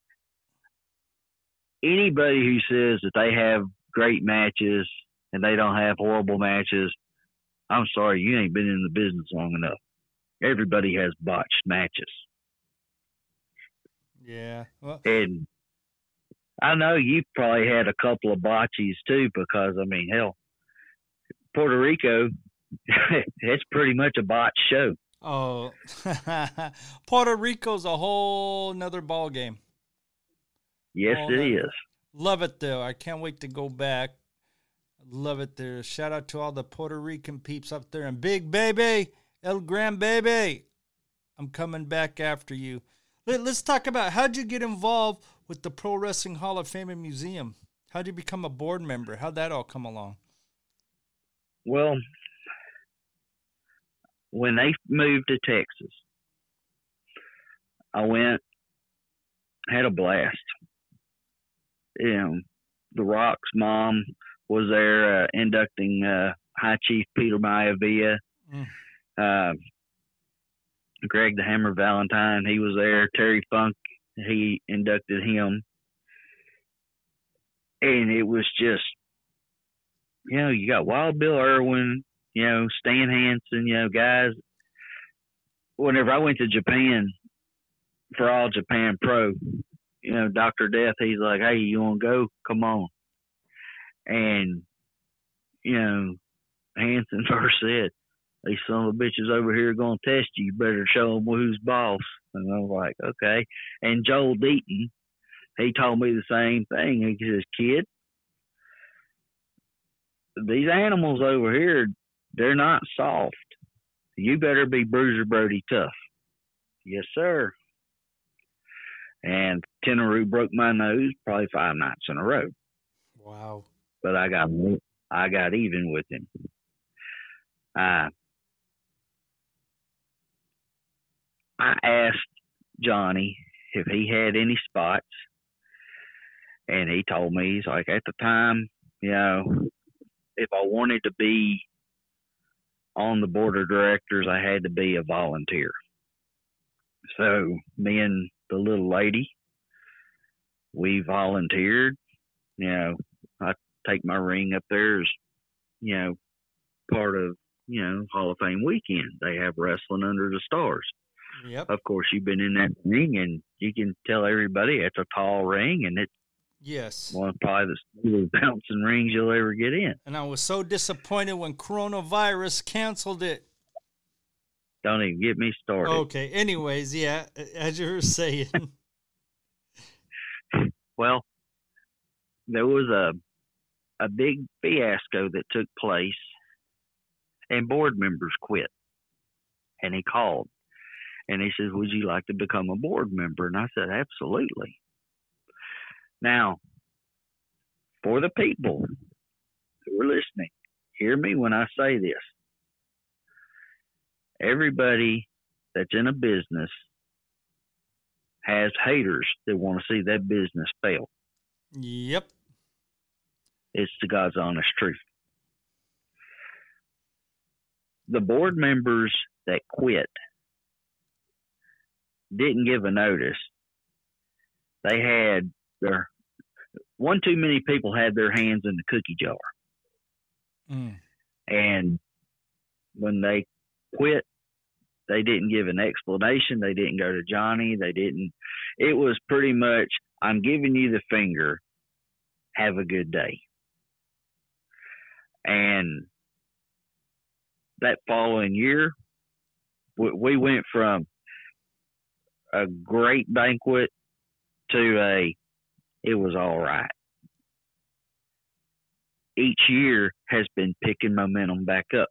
anybody who says that they have great matches and they don't have horrible matches, I'm sorry, you ain't been in the business long enough. Everybody has botched matches, Yeah. Well, and I know you've probably had a couple of botches too. Because I mean, hell, Puerto Rico, [laughs] it's pretty much a botched show. oh, [laughs] Puerto Rico's a whole nother ball game. Yes, Whole it nother- is. Love it though. I can't wait to go back. Love it there. Shout out to all the Puerto Rican peeps up there and Big Baby, El Gran Baby. I'm coming back after you. Let, us talk about how'd you get involved with the Pro Wrestling Hall of Fame and Museum? How'd you become a board member? How'd that all come along? Well, when they moved to Texas, I went, had a blast. You know, The Rock's mom was there uh, inducting uh, High Chief Peter Maivia. Mm. Uh, Greg the Hammer Valentine, he was there. Terry Funk, he inducted him. And it was just you know, you got Wild Bill Irwin, you know, Stan Hansen, you know, guys. Whenever I went to Japan for All Japan Pro, you know, Doctor Death. He's like, "Hey, you want to go? Come on." And you know, Hansen [laughs] first said, "These son of bitches over here gonna test you. You better show them who's boss." And I was like, "Okay." And Joel Deaton, he told me the same thing. He says, "Kid, these animals over here, they're not soft. You better be Bruiser Brody tough." Yes, sir. And Tenryu broke my nose probably five nights in a row. Wow. But I got I got even with him. I I asked Johnny if he had any spots, and he told me he's like at the time, you know, if I wanted to be on the board of directors, I had to be a volunteer. So me and the little lady, we volunteered. You know, I take my ring up there as, you know, part of, you know, Hall of Fame weekend. They have wrestling under the stars. Yep. Of course, you've been in that ring, and you can tell everybody it's a tall ring, and it's Yes. one of probably the smoothest bouncing rings you'll ever get in. And I was so disappointed when coronavirus canceled it. Don't even get me started. Okay. Anyways, yeah, as you were saying. [laughs] Well, there was a a big fiasco that took place, and board members quit. And he called, and he says, "Would you like to become a board member?" And I said, "Absolutely." Now, for the people who are listening, hear me when I say this. Everybody that's in a business has haters that want to see that business fail. Yep. It's the God's honest truth. The board members that quit didn't give a notice. They had their one too many people had their hands in the cookie jar. Mm. And when they quit, they didn't give an explanation. They didn't go to Johnny. They didn't. It was pretty much, I'm giving you the finger. Have a good day. And that following year, we went from a great banquet to a, it was all right. Each year has been picking momentum back up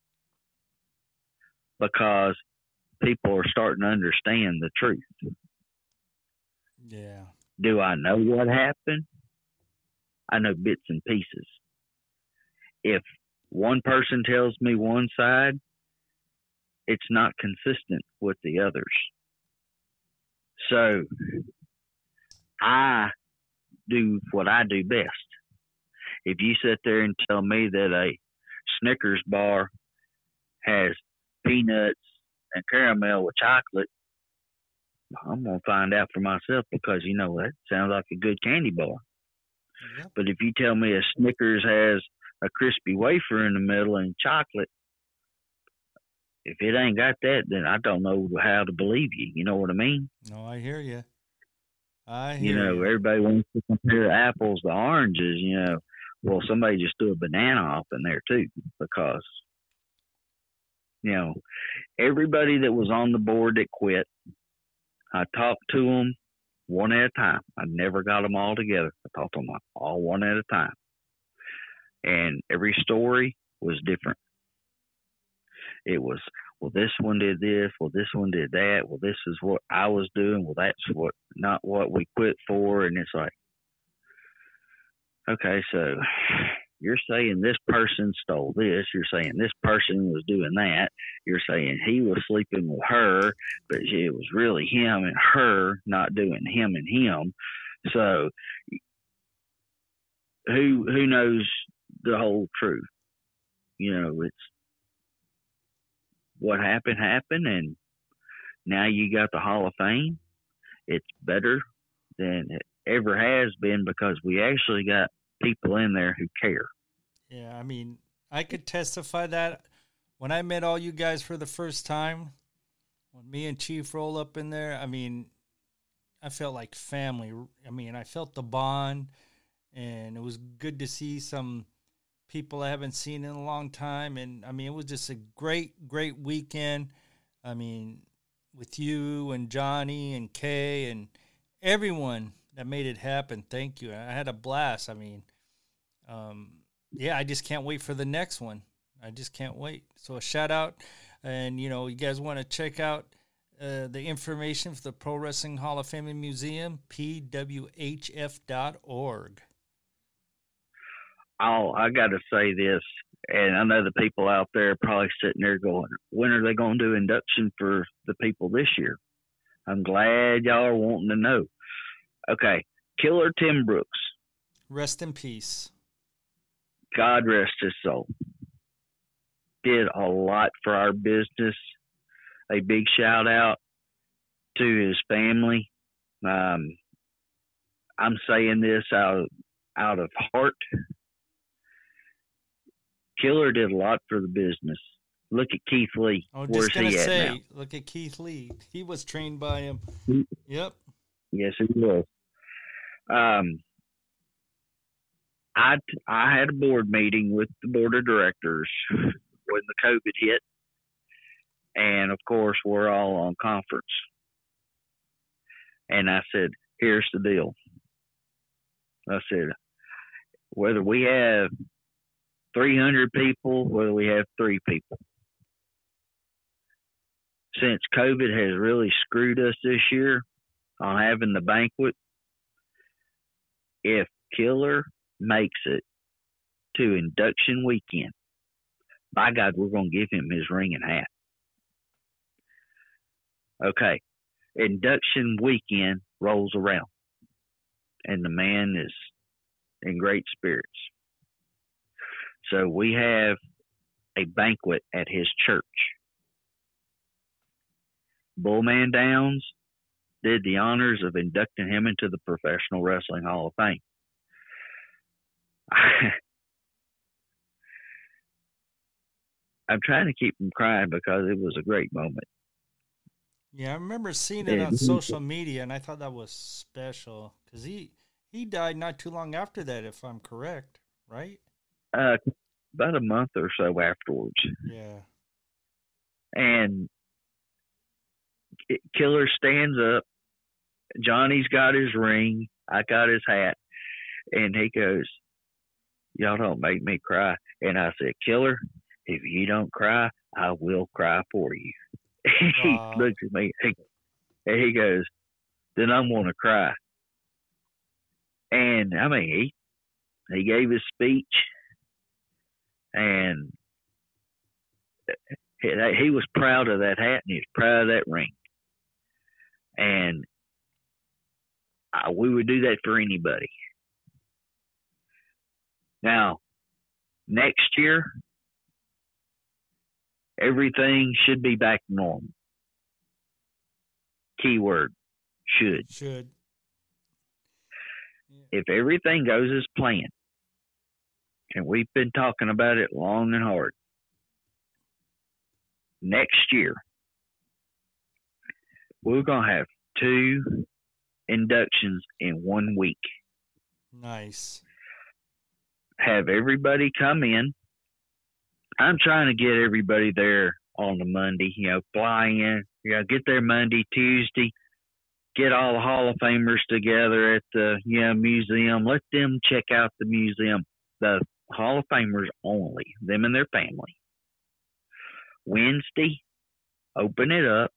because people are starting to understand the truth. Yeah. Do I know what happened? I know bits and pieces. If one person tells me one side, it's not consistent with the others. So I do what I do best. If you sit there and tell me that a Snickers bar has peanuts and caramel with chocolate, I'm gonna find out for myself because you know that sounds like a good candy bar. But if you tell me a Snickers has a crispy wafer in the middle and chocolate, if it ain't got that, then I don't know how to believe you. You know what I mean? No, I hear you. I You know, everybody wants to compare apples to oranges. You know, well, somebody just threw a banana off in there too because you know everybody that was on the board that quit. I talked to them one at a time. I never got them all together. I talked to them all one at a time, and every story was different. It was well, this one did this. Well, this one did that. Well, this is what I was doing. Well, that's what not what we quit for. And it's like, okay, so you're saying this person stole this. You're saying this person was doing that. You're saying he was sleeping with her, but it was really him and her, not doing him and him. So who who knows the whole truth? You know, it's what happened happened, and now you got the Hall of Fame. It's better than it ever has been because we actually got people in there who care. Yeah, I mean, I could testify that when I met all you guys for the first time, when me and Chief roll up in there, I mean, I felt like family. I mean, I felt the bond, and it was good to see some people I haven't seen in a long time. And I mean, it was just a great, great weekend. I mean, with you and Johnny and Kay and everyone that made it happen. Thank you. I had a blast. I mean, um, yeah, I just can't wait for the next one. I just can't wait. So a shout out, and you know, you guys want to check out uh, the information for the Pro Wrestling Hall of Fame and Museum, pwhf.org. Oh, I got to say this, and I know the people out there are probably sitting there going, "When are they going to do induction for the people this year?" I'm glad y'all are wanting to know. Okay, Killer Tim Brooks. Rest in peace. God rest his soul. Did a lot for our business. A big shout out to his family. Um, I'm saying this out out of heart. Killer did a lot for the business. Look at Keith Lee. Oh, Where's just gonna he at say, now? look at Keith Lee. He was trained by him. Yep. Yes, he was. Um, I I had a board meeting with the board of directors when the COVID hit, and of course we're all on conference. And I said, "Here's the deal." I said, "Whether we have 300 people, whether we have three people, since COVID has really screwed us this year on having the banquet, if Killer makes it to induction weekend, by God, we're going to give him his ring and hat. Okay, induction weekend rolls around, and the man is in great spirits. So we have a banquet at his church. Bullman Downs did the honors of inducting him into the Professional Wrestling Hall of Fame. [laughs] I'm trying to keep from crying because it was a great moment. Yeah, I remember seeing it on social media, and I thought that was special because he he died not too long after that, if I'm correct, right? Uh, about a month or so afterwards, Yeah. and Killer stands up. Johnny's got his ring. I got his hat, and he goes, "Y'all don't make me cry." And I said, "Killer, if you don't cry, I will cry for you." [laughs] he looks at me and he goes, "Then I'm gonna cry." And I mean, he he gave his speech, and he, he was proud of that hat and he was proud of that ring. And uh, we would do that for anybody. Now, next year, everything should be back normal. Keyword should. Should. If everything goes as planned, and we've been talking about it long and hard, next year, we're going to have two inductions in one week. Nice. have everybody come in. I'm trying to get everybody there on the Monday, you know, fly in, you know, get there Monday, Tuesday, get all the Hall of Famers together at the, you know, museum. Let them check out the museum. The Hall of Famers only, them and their family. Wednesday, open it up.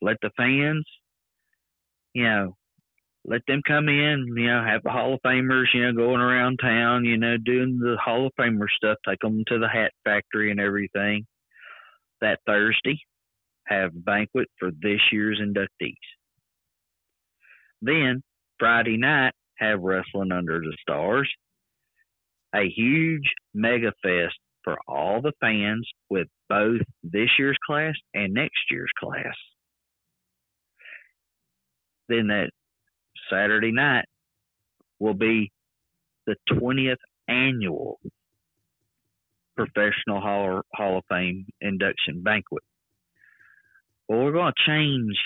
Let the fans, you know, let them come in, you know, have the Hall of Famers, you know, going around town, you know, doing the Hall of Famer stuff, take them to the hat factory and everything. That Thursday, have banquet for this year's inductees. Then, Friday night, have Wrestling Under the Stars, a huge mega fest for all the fans with both this year's class and next year's class. Then that Saturday night will be the 20th annual Professional Hall, Hall of Fame induction banquet. Well, we're going to change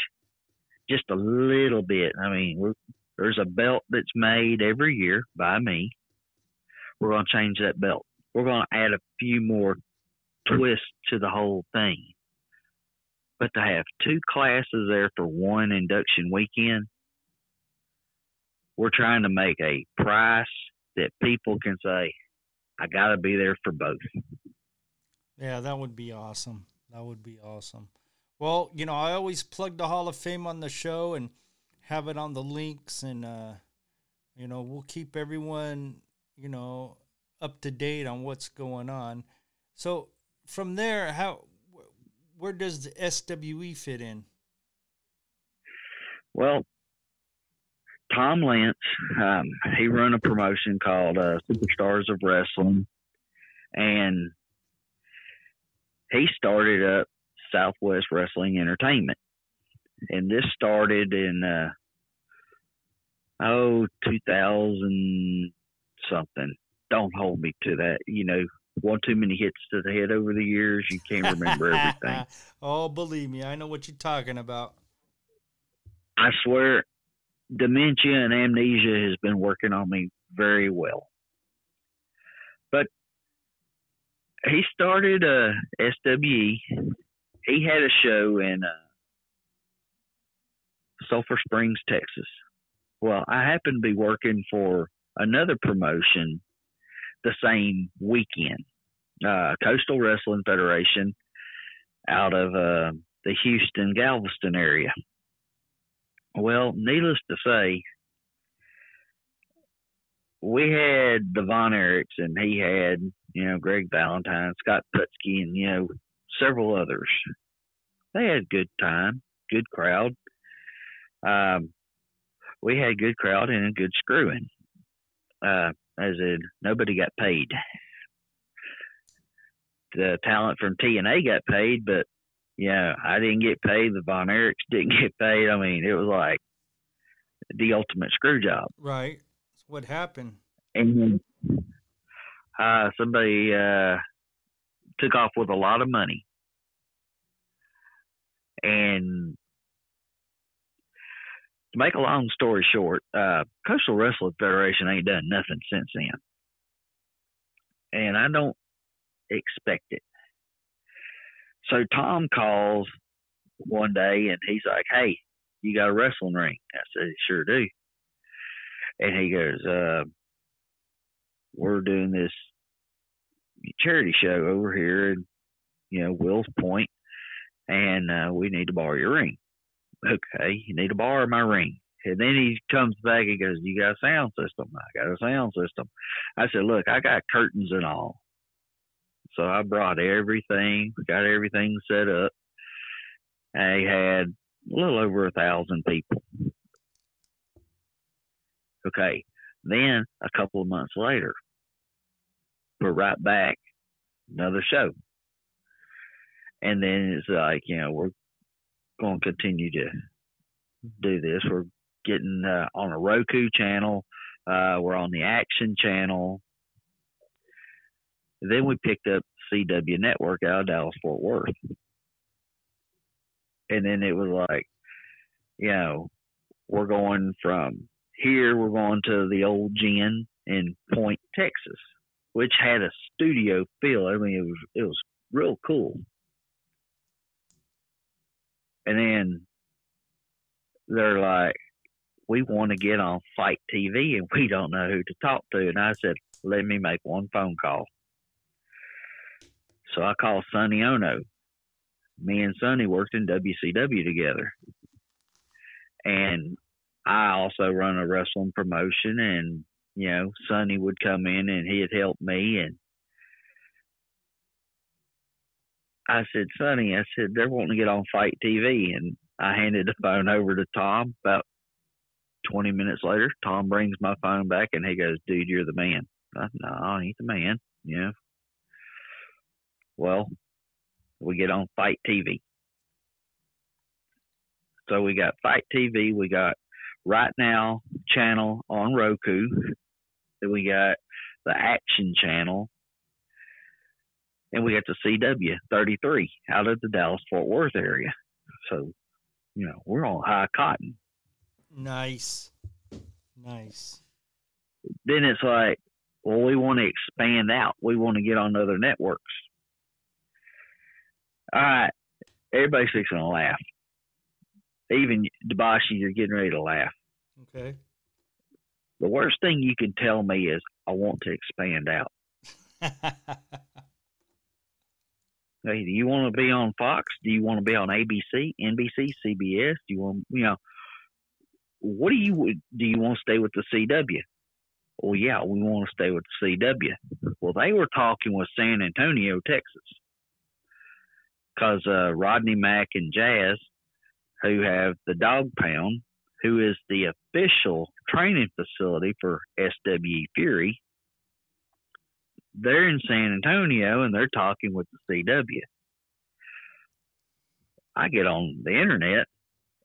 just a little bit. I mean, there's a belt that's made every year by me. We're going to change that belt. We're going to add a few more twists to the whole thing. But to have two classes there for one induction weekend, we're trying to make a price that people can say, I got to be there for both. Yeah, that would be awesome. That would be awesome. Well, you know, I always plug the Hall of Fame on the show and have it on the links, and uh, you know, we'll keep everyone, you know, up to date on what's going on. So from there, how where does the SWE fit in? Well, Tom Lance, um, he run a promotion called uh, Superstars of Wrestling, and he started up Southwest Wrestling Entertainment, and this started in uh, oh 2000 something. Don't hold me to that. You know, one too many hits to the head over the years. You can't remember everything. [laughs] oh, believe me, I know what you're talking about. I swear, dementia and amnesia has been working on me very well. But he started uh, SWE. He had a show in uh, Sulphur Springs, Texas. Well, I happened to be working for another promotion the same weekend, uh, Coastal Wrestling Federation out of uh, the Houston, Galveston area. Well, needless to say, we had the Von Erichs and he had, you know, Greg Valentine, Scott Putski, and, you know, several others. They had a good time, good crowd. Um, we had good crowd and a good screwing. Uh, as in, nobody got paid. The talent from TNA got paid, but yeah, I didn't get paid. The Von Erichs didn't [laughs] get paid. I mean, it was like the ultimate screw job. Right. That's what happened. And uh, somebody uh, took off with a lot of money. And to make a long story short, uh, Coastal Wrestling Federation ain't done nothing since then. And I don't expect it. So Tom calls one day and he's like, Hey, you got a wrestling ring? I said, Sure do. And he goes, uh, We're doing this charity show over here in, you know, Wills Point, and uh, we need to borrow your ring. Okay, you need to borrow my ring. And then he comes back and goes, You got a sound system? I got a sound system. I said, Look, I got curtains and all. So I brought everything, got everything set up. I had a little over a thousand people. Okay. Then a couple of months later, we're right back, another show. And then it's like, you know, we're going to continue to do this. We're getting uh, on a Roku channel. Uh, we're on the Action channel. Then we picked up CW Network out of Dallas Fort Worth. And then it was like, you know, we're going from here, we're going to the old gin in Point, Texas, which had a studio feel. I mean, it was it was real cool. And then they're like, we want to get on Fight TV and we don't know who to talk to. And I said, let me make one phone call. So I called Sonny Onoo. Me and Sonny worked in WCW together. And I also run a wrestling promotion and, you know, Sonny would come in and he'd help me and I said, Sonny, I said, they're wanting to get on Fight TV and I handed the phone over to Tom. About twenty minutes later, Tom brings my phone back and he goes, Dude, you're the man. I said, No, I ain't the man, Yeah. Well, we get on Fight TV. So we got Fight TV, we got Right Now channel on Roku, we got the Action channel, and we got the CW 33 out of the Dallas Fort Worth area. So You know, we're on high cotton. Nice. Nice. Then it's like, well, we want to expand out. We want to get on other networks. All right, everybody's fixing to laugh. Even Dabashi, you're getting ready to laugh. Okay. The worst thing you can tell me is, I want to expand out. [laughs] Hey, do you want to be on Fox? Do you want to be on ABC, NBC, CBS? Do you want, you know, what do you do? You want to stay with the CW? Well, yeah, we want to stay with the CW. Well, they were talking with San Antonio, Texas, because uh, Rodney Mack and Jazz, who have the Dog Pound, who is the official training facility for SWE Fury, they're in San Antonio and they're talking with the CW. I get on the internet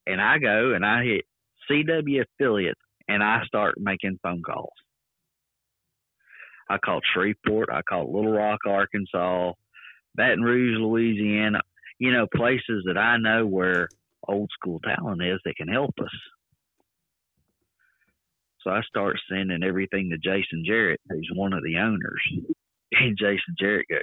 and I go and I hit CW affiliates and I start making phone calls. I called Shreveport, I called Little Rock, Arkansas, Baton Rouge, Louisiana, you know, places that I know where old school talent is that can help us. So I start sending everything to Jason Jarrett, who's one of the owners. [laughs] And Jason Jarrett goes,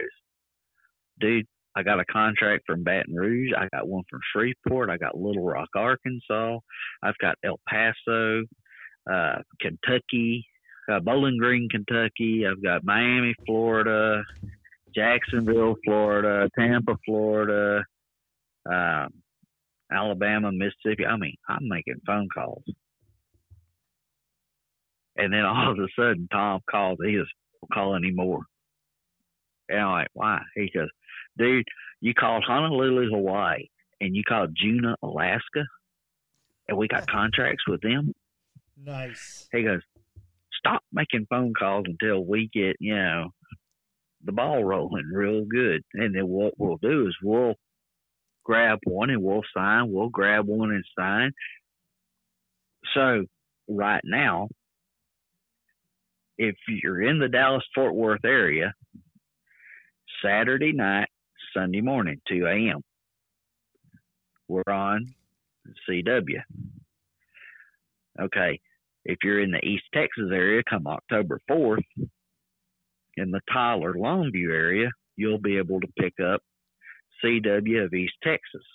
Dude, I got a contract from Baton Rouge. I got one from Shreveport. I got Little Rock, Arkansas. I've got El Paso, uh, Kentucky, uh, Bowling Green, Kentucky. I've got Miami, Florida, Jacksonville, Florida, Tampa, Florida, um, Alabama, Mississippi. I mean, I'm making phone calls. And then all of a sudden, Tom calls. He doesn't call anymore. And I'm like, why? He goes, dude, you called Honolulu, Hawaii, and you called Juneau, Alaska, and we got contracts with them. Nice. He goes, stop making phone calls until we get, you know, the ball rolling real good. And then what we'll do is we'll grab one and we'll sign. We'll grab one and sign. So right now, if you're in the Dallas Fort Worth area, Saturday night, Sunday morning, 2 a.m., we're on CW. Okay, if you're in the East Texas area, come October 4th, in the Tyler Longview area, you'll be able to pick up CW of East Texas.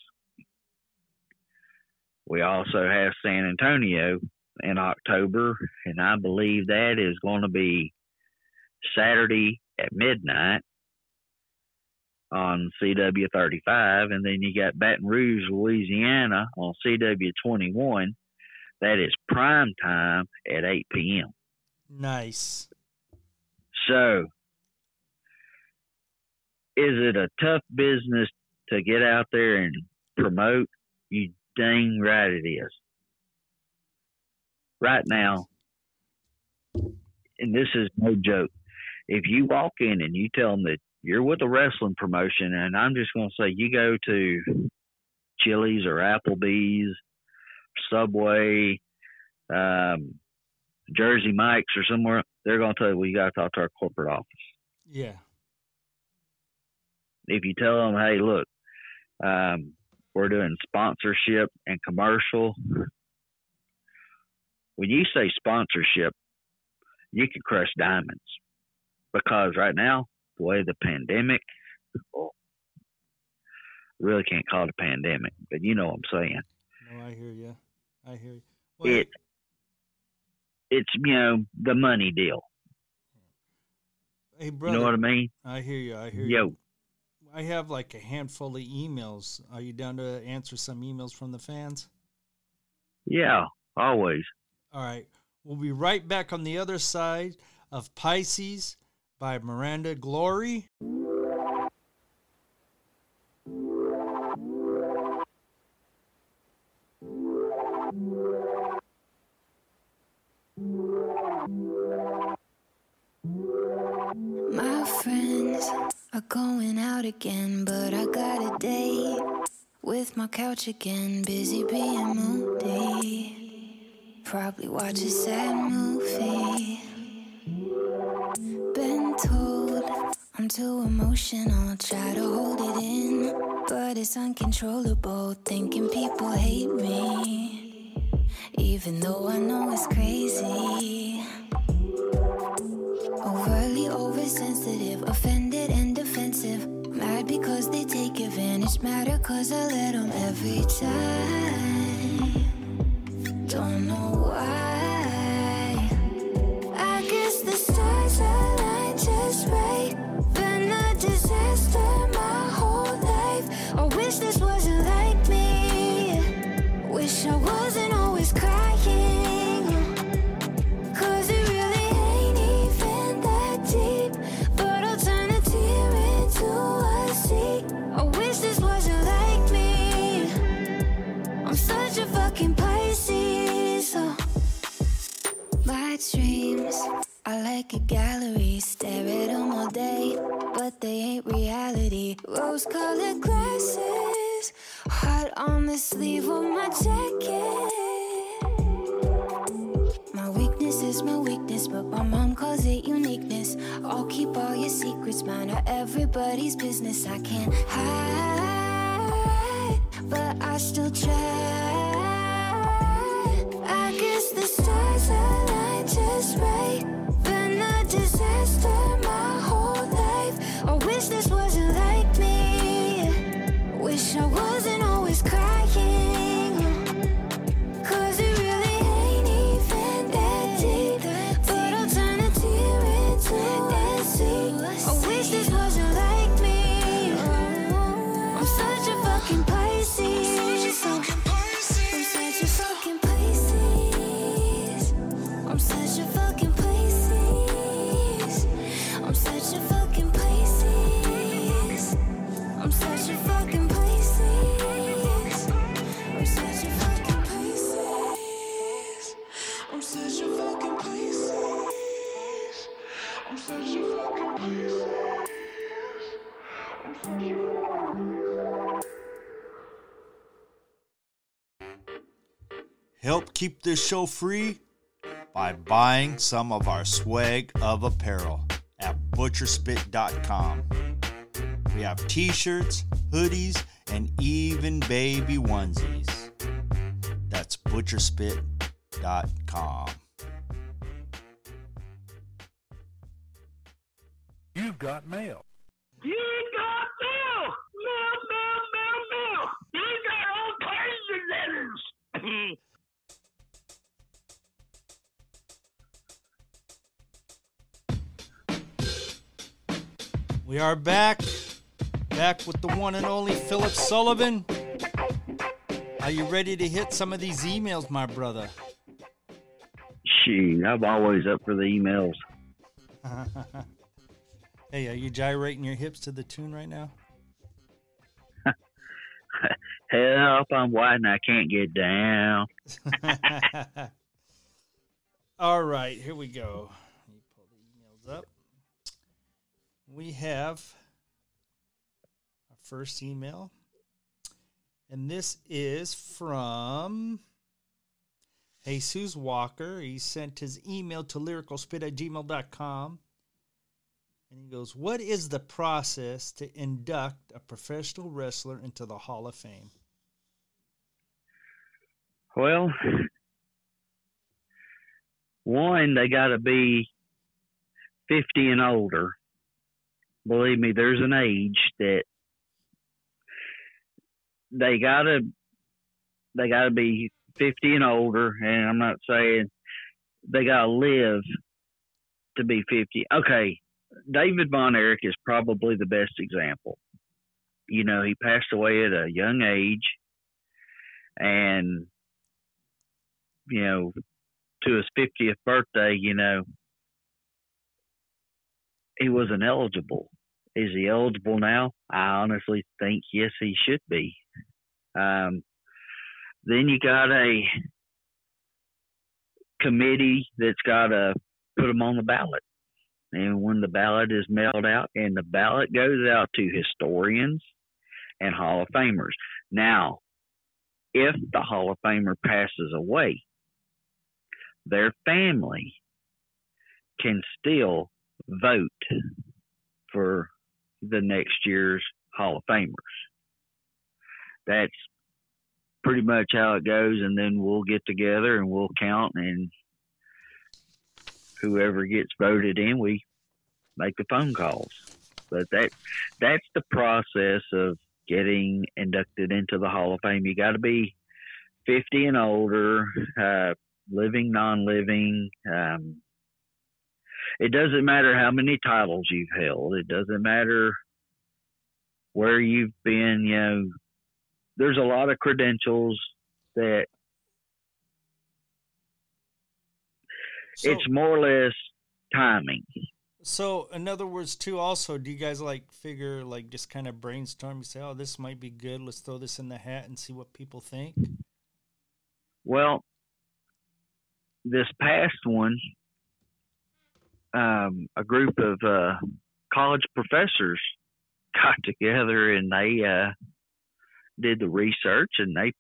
We also have San Antonio in October, and I believe that is going to be Saturday at midnight on CW 35, and then you got Baton Rouge, Louisiana on CW 21. That is prime time at 8 p.m. Nice. So, is it a tough business to get out there and promote? You dang right it is. Right now, and this is no joke, if you walk in and you tell them that you're with a wrestling promotion, and I'm just going to say you go to Chili's or Applebee's, Subway, um, Jersey Mike's or somewhere, they're going to tell you, well, you got to talk to our corporate office. Yeah. If you tell them, hey, look, um, we're doing sponsorship and commercial. When you say sponsorship, you can crush diamonds because right now, the way the pandemic, well, really can't call it a pandemic, but you know what I'm saying. No, I hear you. I hear you. Well, It, it's you know the money deal. hey, brother. You know what I mean? I hear you. I hear Yo. you. I have like a handful of emails. Are you down to answer some emails from the fans? Yeah, always. All right. We'll be right back on the other side of Pisces by Miranda Glory. My friends are going out again, but I got a date with my couch again. Busy being moody. Probably watch a sad movie. Been told I'm too emotional, try to hold it in, but it's uncontrollable. Thinking people hate me, even though I know it's crazy. Overly oversensitive, offended and defensive. Mad because they take advantage, matter cause I let them every time. Don't know why. I guess the stars just right. Disaster my whole life. I wish this wasn't like me. Wish I wasn't like a gallery. Stare at them all day, but they ain't reality. Rose colored glasses, heart on the sleeve of my jacket. My weakness is my weakness, but my mom calls it uniqueness. I'll keep all your secrets, mine are everybody's business. I can't hide, but I still try. I guess the stars align just right. My whole life. I wish this wasn't like me. Wish I wasn't always crying. Keep this show free by buying some of our swag of apparel at butcherspit.com. We have t shirts, hoodies, and even baby onesies. That's butcherspit.com. You've got mail. You got mail! Mail, mail, mail, mail! You got all kinds of letters! [laughs] We are back. Back with the one and only Philip Sullivan. Are you ready to hit some of these emails, my brother? Shoot, I'm always up for the emails. [laughs] hey, are you gyrating your hips to the tune right now? [laughs] Help, I'm white and I can't get down. [laughs] All right, here we go. Let me pull the emails up. We have our first email, and this is from Jesus Walker. He sent his email to lyricalspit at gmail.com. And he goes, What is the process to induct a professional wrestler into the Hall of Fame? Well, one, they got to be 50 and older. Believe me, there's an age that they got to they got to be 50 and older, and I'm not saying they got to live to be 50. Okay, David Von Erich is probably the best example. You know, he passed away at a young age, and you know, to his 50th birthday, you know, he wasn't eligible. Is he eligible now? I honestly think yes, he should be. Um, then you got a committee that's got to put him on the ballot. And when the ballot is mailed out, and the ballot goes out to historians and Hall of Famers. Now, if the Hall of Famer passes away, their family can still vote for the next year's Hall of Famers. That's pretty much how it goes, and then we'll get together and we'll count, and whoever gets voted in, we make the phone calls. But that that's the process of getting inducted into the Hall of Fame. You got to be 50 and older, uh, living, non-living. Um, it doesn't matter how many titles you've held. It doesn't matter where you've been. You know, there's a lot of credentials that So- it's more or less timing. So, in other words, too, also, do you guys like figure, like, just kind of brainstorm? You say, oh, this might be good. Let's throw this in the hat and see what people think. Well, this past one, um, a group of uh, college professors got [laughs] together and they uh, did the research and they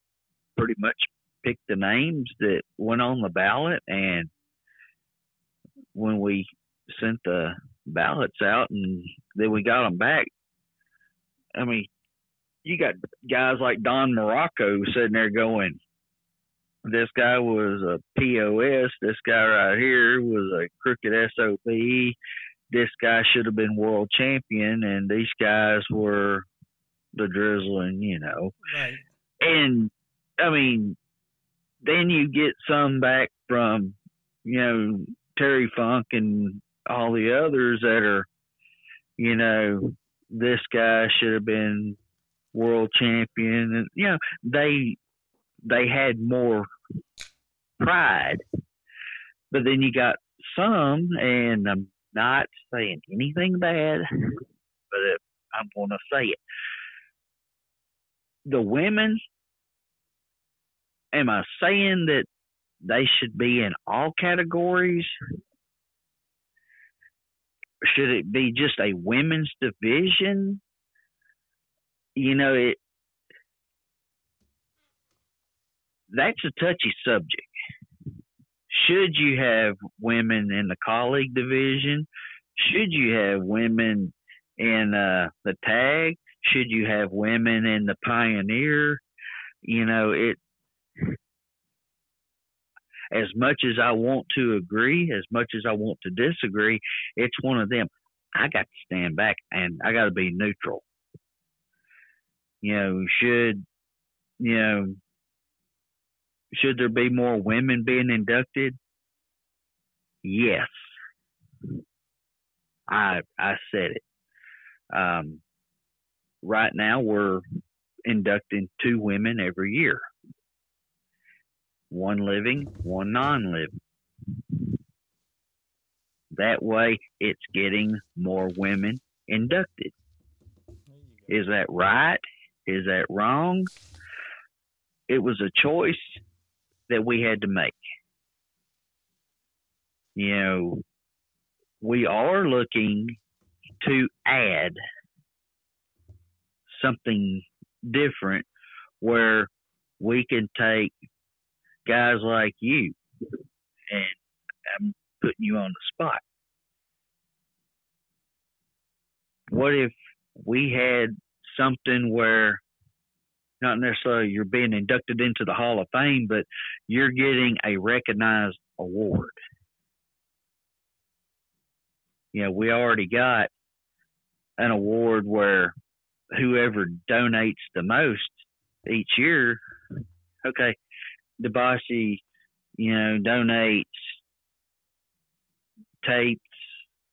pretty much picked the names that went on the ballot. And when we sent the ballots out and then we got them back, I mean, you got guys like Don Muraco sitting there going, this guy was a POS. This guy right here was a crooked SOB. This guy should have been world champion, and these guys were the drizzling, you know. Right. And I mean, then you get some back from, you know, Terry Funk and all the others that are, you know, this guy should have been world champion, and you know, they they had more pride. But then you got some, and I'm not saying anything bad, but I'm going to say it. The women, am I saying that they should be in all categories? Should it be just a women's division? You know, it that's a touchy subject. Should you have women in the colleague division? Should you have women in uh, the tag? Should you have women in the pioneer? You know, it. As much as I want to agree, as much as I want to disagree, it's one of them. I got to stand back and I got to be neutral. You know, should you know should there be more women being inducted? Yes. I I said it. Um, right now we're inducting two women every year. One living, one non-living. That way it's getting more women inducted. Is that right? Is that wrong? It was a choice that we had to make. You know, we are looking to add something different where we can take guys like you and I'm putting you on the spot. What if we had something where not necessarily you're being inducted into the Hall of Fame, but you're getting a recognized award. You know, we already got an award where whoever donates the most each year, okay, Dabashi, you know, donates tapes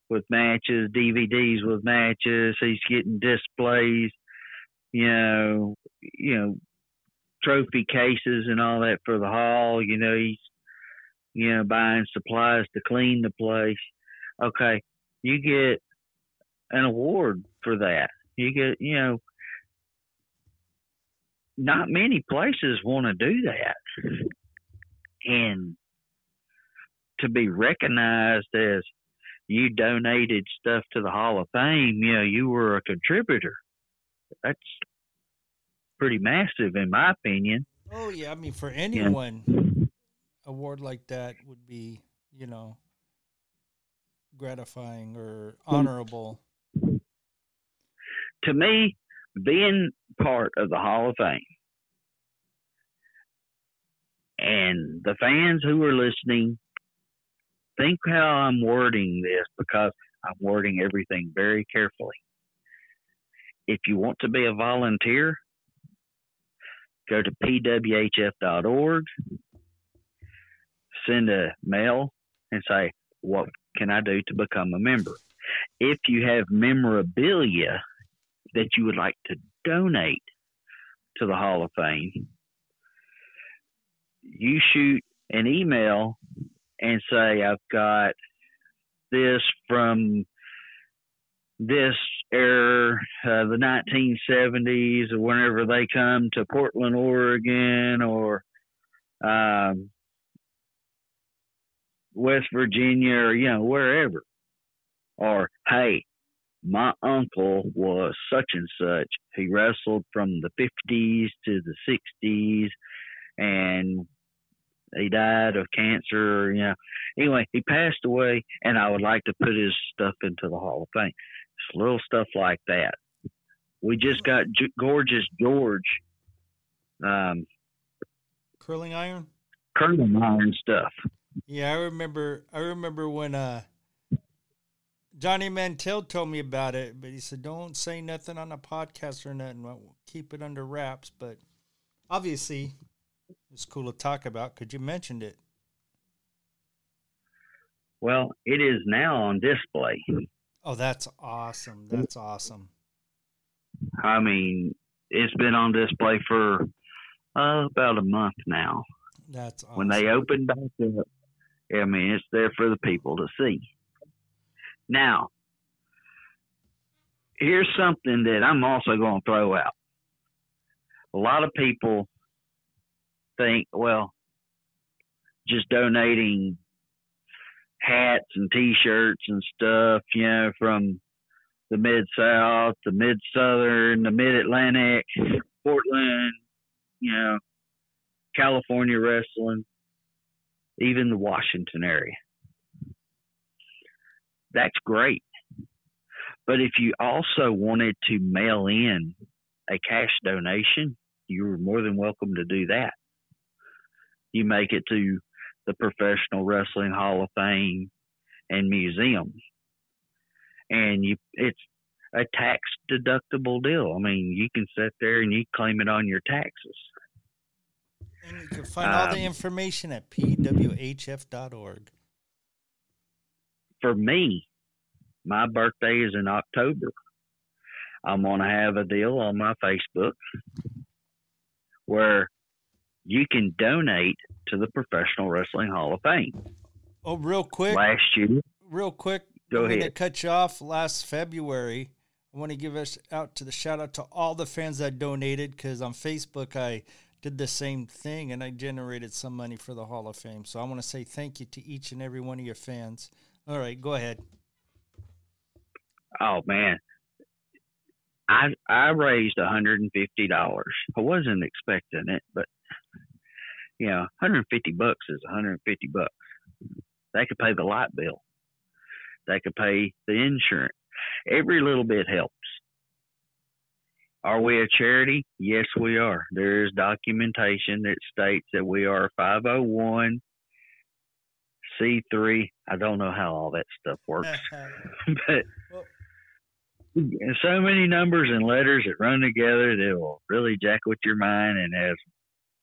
with matches, DVDs with matches. He's getting displays you know, you know, trophy cases and all that for the hall. You know, he's, you know, buying supplies to clean the place. Okay, you get an award for that. You get, you know, not many places want to do that. And to be recognized as you donated stuff to the Hall of Fame, you know, you were a contributor that's pretty massive in my opinion. Oh yeah, I mean for anyone, award like that would be you know gratifying or honorable. to me, being part of the Hall of Fame and the fans who are listening, think how I'm wording this because I'm wording everything very carefully. If you want to be a volunteer, go to pwhf.org, send a mail, and say, What can I do to become a member? If you have memorabilia that you would like to donate to the Hall of Fame, you shoot an email and say, I've got this from this era, uh, the 1970s, or whenever they come to Portland, Oregon, or um, West Virginia, or you know wherever. Or hey, my uncle was such and such. He wrestled from the 50s to the 60s, and he died of cancer. You know, anyway, he passed away, and I would like to put his stuff into the Hall of Fame. Little stuff like that. We just got G- gorgeous George, um, Curling iron. curling iron stuff. Yeah, I remember. I remember when uh, Johnny Mantell told me about it, but he said, "Don't say nothing on a podcast or nothing. We'll keep it under wraps." But obviously, it's cool to talk about because you mentioned it. Well, it is now on display. Oh, that's awesome! That's awesome. I mean, it's been on display for uh, about a month now. That's awesome. When they open back up, I mean, it's there for the people to see. Now, here's something that I'm also going to throw out. A lot of people think, well, just donating hats and T-shirts and stuff, you know, from the mid South, the mid Southern, the mid Atlantic, Portland, you know, California wrestling, even the Washington area. That's great. But if you also wanted to mail in a cash donation, you're more than welcome to do that. You make it to the Professional Wrestling Hall of Fame and Museum. And you it's a tax deductible deal. I mean, you can sit there and you claim it on your taxes. And you can find all the Um, information at pwhf.org. for me, my birthday is in October. I'm going to have a deal on my Facebook where you can donate to the Professional Wrestling Hall of Fame. Oh, real quick. Last year, real quick. Go I'm ahead. cut you off. Last February, I want to give us out to the shout out to all the fans that donated because on Facebook I did the same thing and I generated some money for the Hall of Fame. So I want to say thank you to each and every one of your fans. All right, go ahead. oh man, I I raised hundred and fifty dollars. I wasn't expecting it, but you know, hundred and fifty bucks is hundred and fifty bucks. They could pay the light bill. They could pay the insurance. Every little bit helps. Are we a charity? Yes, we are. There is documentation that states that we are 501 C3. I don't know how all that stuff works, [laughs] but so many numbers and letters that run together that will really jack with your mind. And as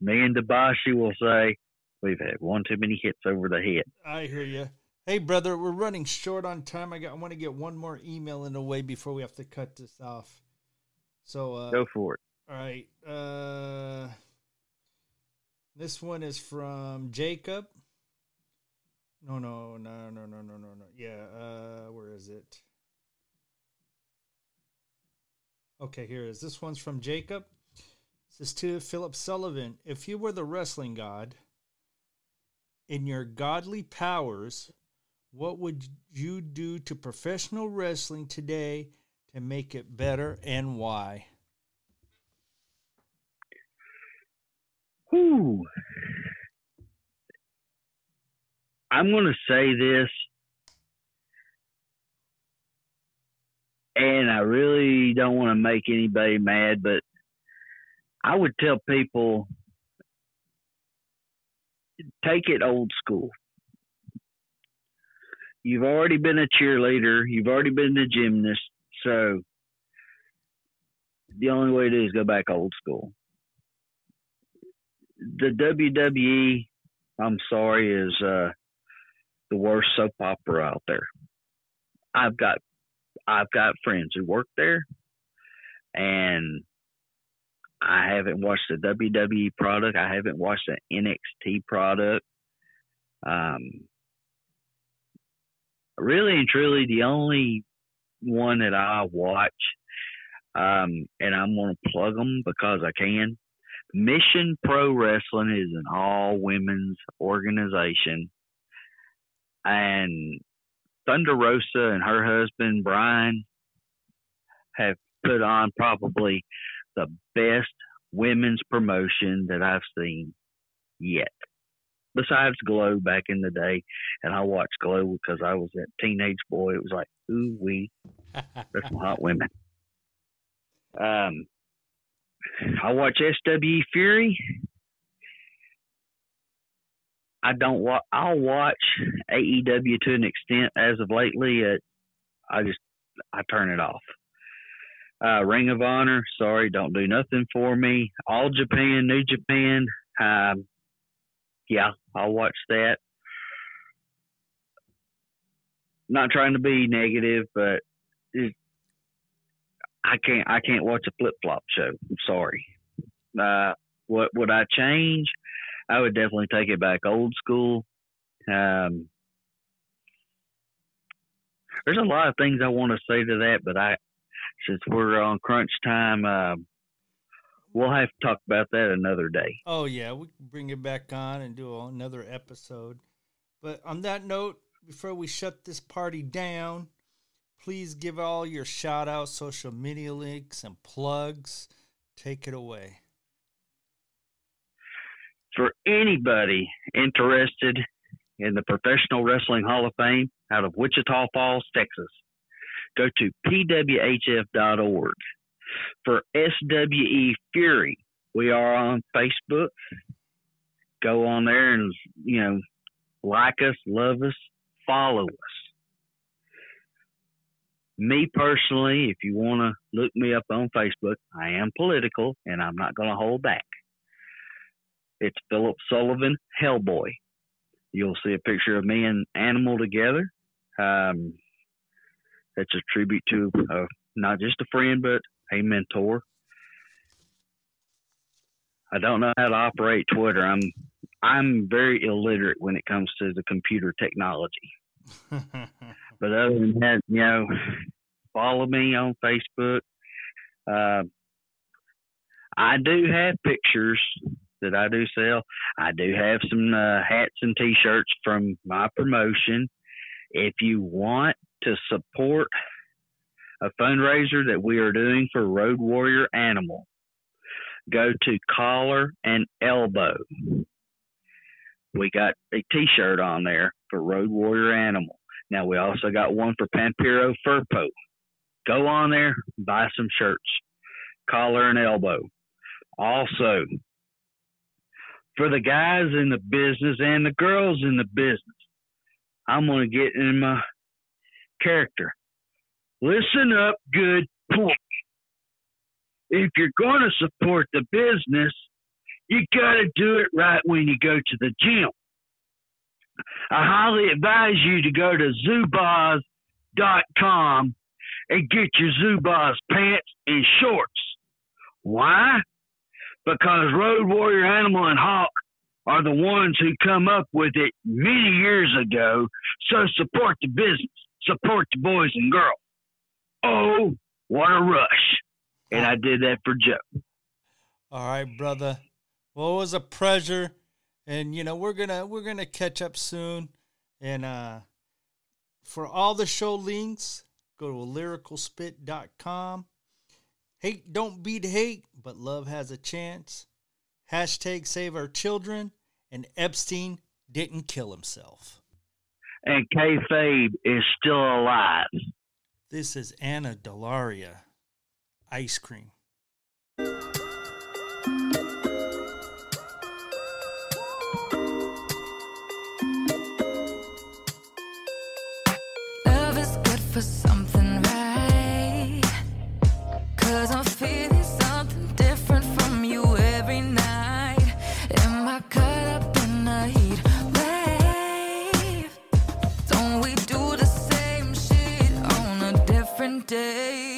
me and Dabashi will say, we've had one too many hits over the head. I hear you. Hey, brother, we're running short on time. I got. I want to get one more email in the way before we have to cut this off. So uh, Go for it. All right. Uh, this one is from Jacob. No, no, no, no, no, no, no, no. Yeah. Uh, where is it? Okay, here it is. This one's from Jacob. Says to Philip Sullivan, if you were the wrestling god, in your godly powers, what would you do to professional wrestling today to make it better and why? Whew. I'm going to say this. and I really don't want to make anybody mad, but I would tell people take it old school. You've already been a cheerleader, you've already been a gymnast, so the only way to do is go back old school. The WWE, I'm sorry, is uh, the worst soap opera out there. I've got I've got friends who work there, and I haven't watched the WWE product. I haven't watched the NXT product. Um, really and truly, the only one that I watch, um, and I'm going to plug them because I can. Mission Pro Wrestling is an all women's organization, and Thunder Rosa and her husband Brian have put on probably the best women's promotion that I've seen yet. Besides Glow back in the day, and I watched Glow because I was that teenage boy. It was like, ooh wee, there's some hot women. Um, I watch SW Fury. I don't watch. I'll watch AEW to an extent. As of lately, uh, I just I turn it off. Uh, Ring of Honor, sorry, don't do nothing for me. All Japan, New Japan, um, yeah, I'll watch that. Not trying to be negative, but it, I can't I can't watch a flip flop show. I'm sorry. Uh, what would I change? I would definitely take it back old school. Um, there's a lot of things I want to say to that, but I, since we're on crunch time, uh, we'll have to talk about that another day. Oh yeah, we can bring it back on and do another episode. But on that note, before we shut this party down, please give all your shout outs, social media links, and plugs. Take it away. For anybody interested in the Professional Wrestling Hall of Fame out of Wichita Falls, Texas, go to pwhf.org. For SWE Fury, we are on Facebook. Go on there and, you know, like us, love us, follow us. Me personally, if you want to look me up on Facebook, I am political and I'm not going to hold back. It's Philip Sullivan, Hellboy. You'll see a picture of me and Animal together. Um, that's a tribute to uh, not just a friend, but a mentor. I don't know how to operate Twitter. I'm I'm very illiterate when it comes to the computer technology. [laughs] but other than that, you know, follow me on Facebook. Uh, I do have pictures that I do sell. I do have some uh, hats and T-shirts from my promotion. If you want to support a fundraiser that we are doing for Road Warrior Animal, go to Collar and Elbow. We got a T-shirt on there for Road Warrior Animal. Now we also got one for Pampero Firpo. Go on there, buy some shirts. Collar and Elbow. Also, for the guys in the business and the girls in the business, I'm going to get in my character. Listen up, good point. If you're going to support the business, you got to do it right when you go to the gym. I highly advise you to go to zubaz.com and get your Zubaz pants and shorts. Why? Because Road Warrior Animal and Hawk are the ones who come up with it many years ago. So support the business, support the boys and girls. Oh, what a rush. And I did that for Joe. All right, brother. Well, it was a pleasure. And you know, we're gonna we're gonna catch up soon. And uh for all the show links, go to lyricalspit.com. Hate don't beat hate, but love has a chance. Hashtag save our children. And Epstein didn't kill himself. And kayfabe is still alive. This is Anna Delaria, Ice Cream. Love is good for something, right? Cause I'm feeling day?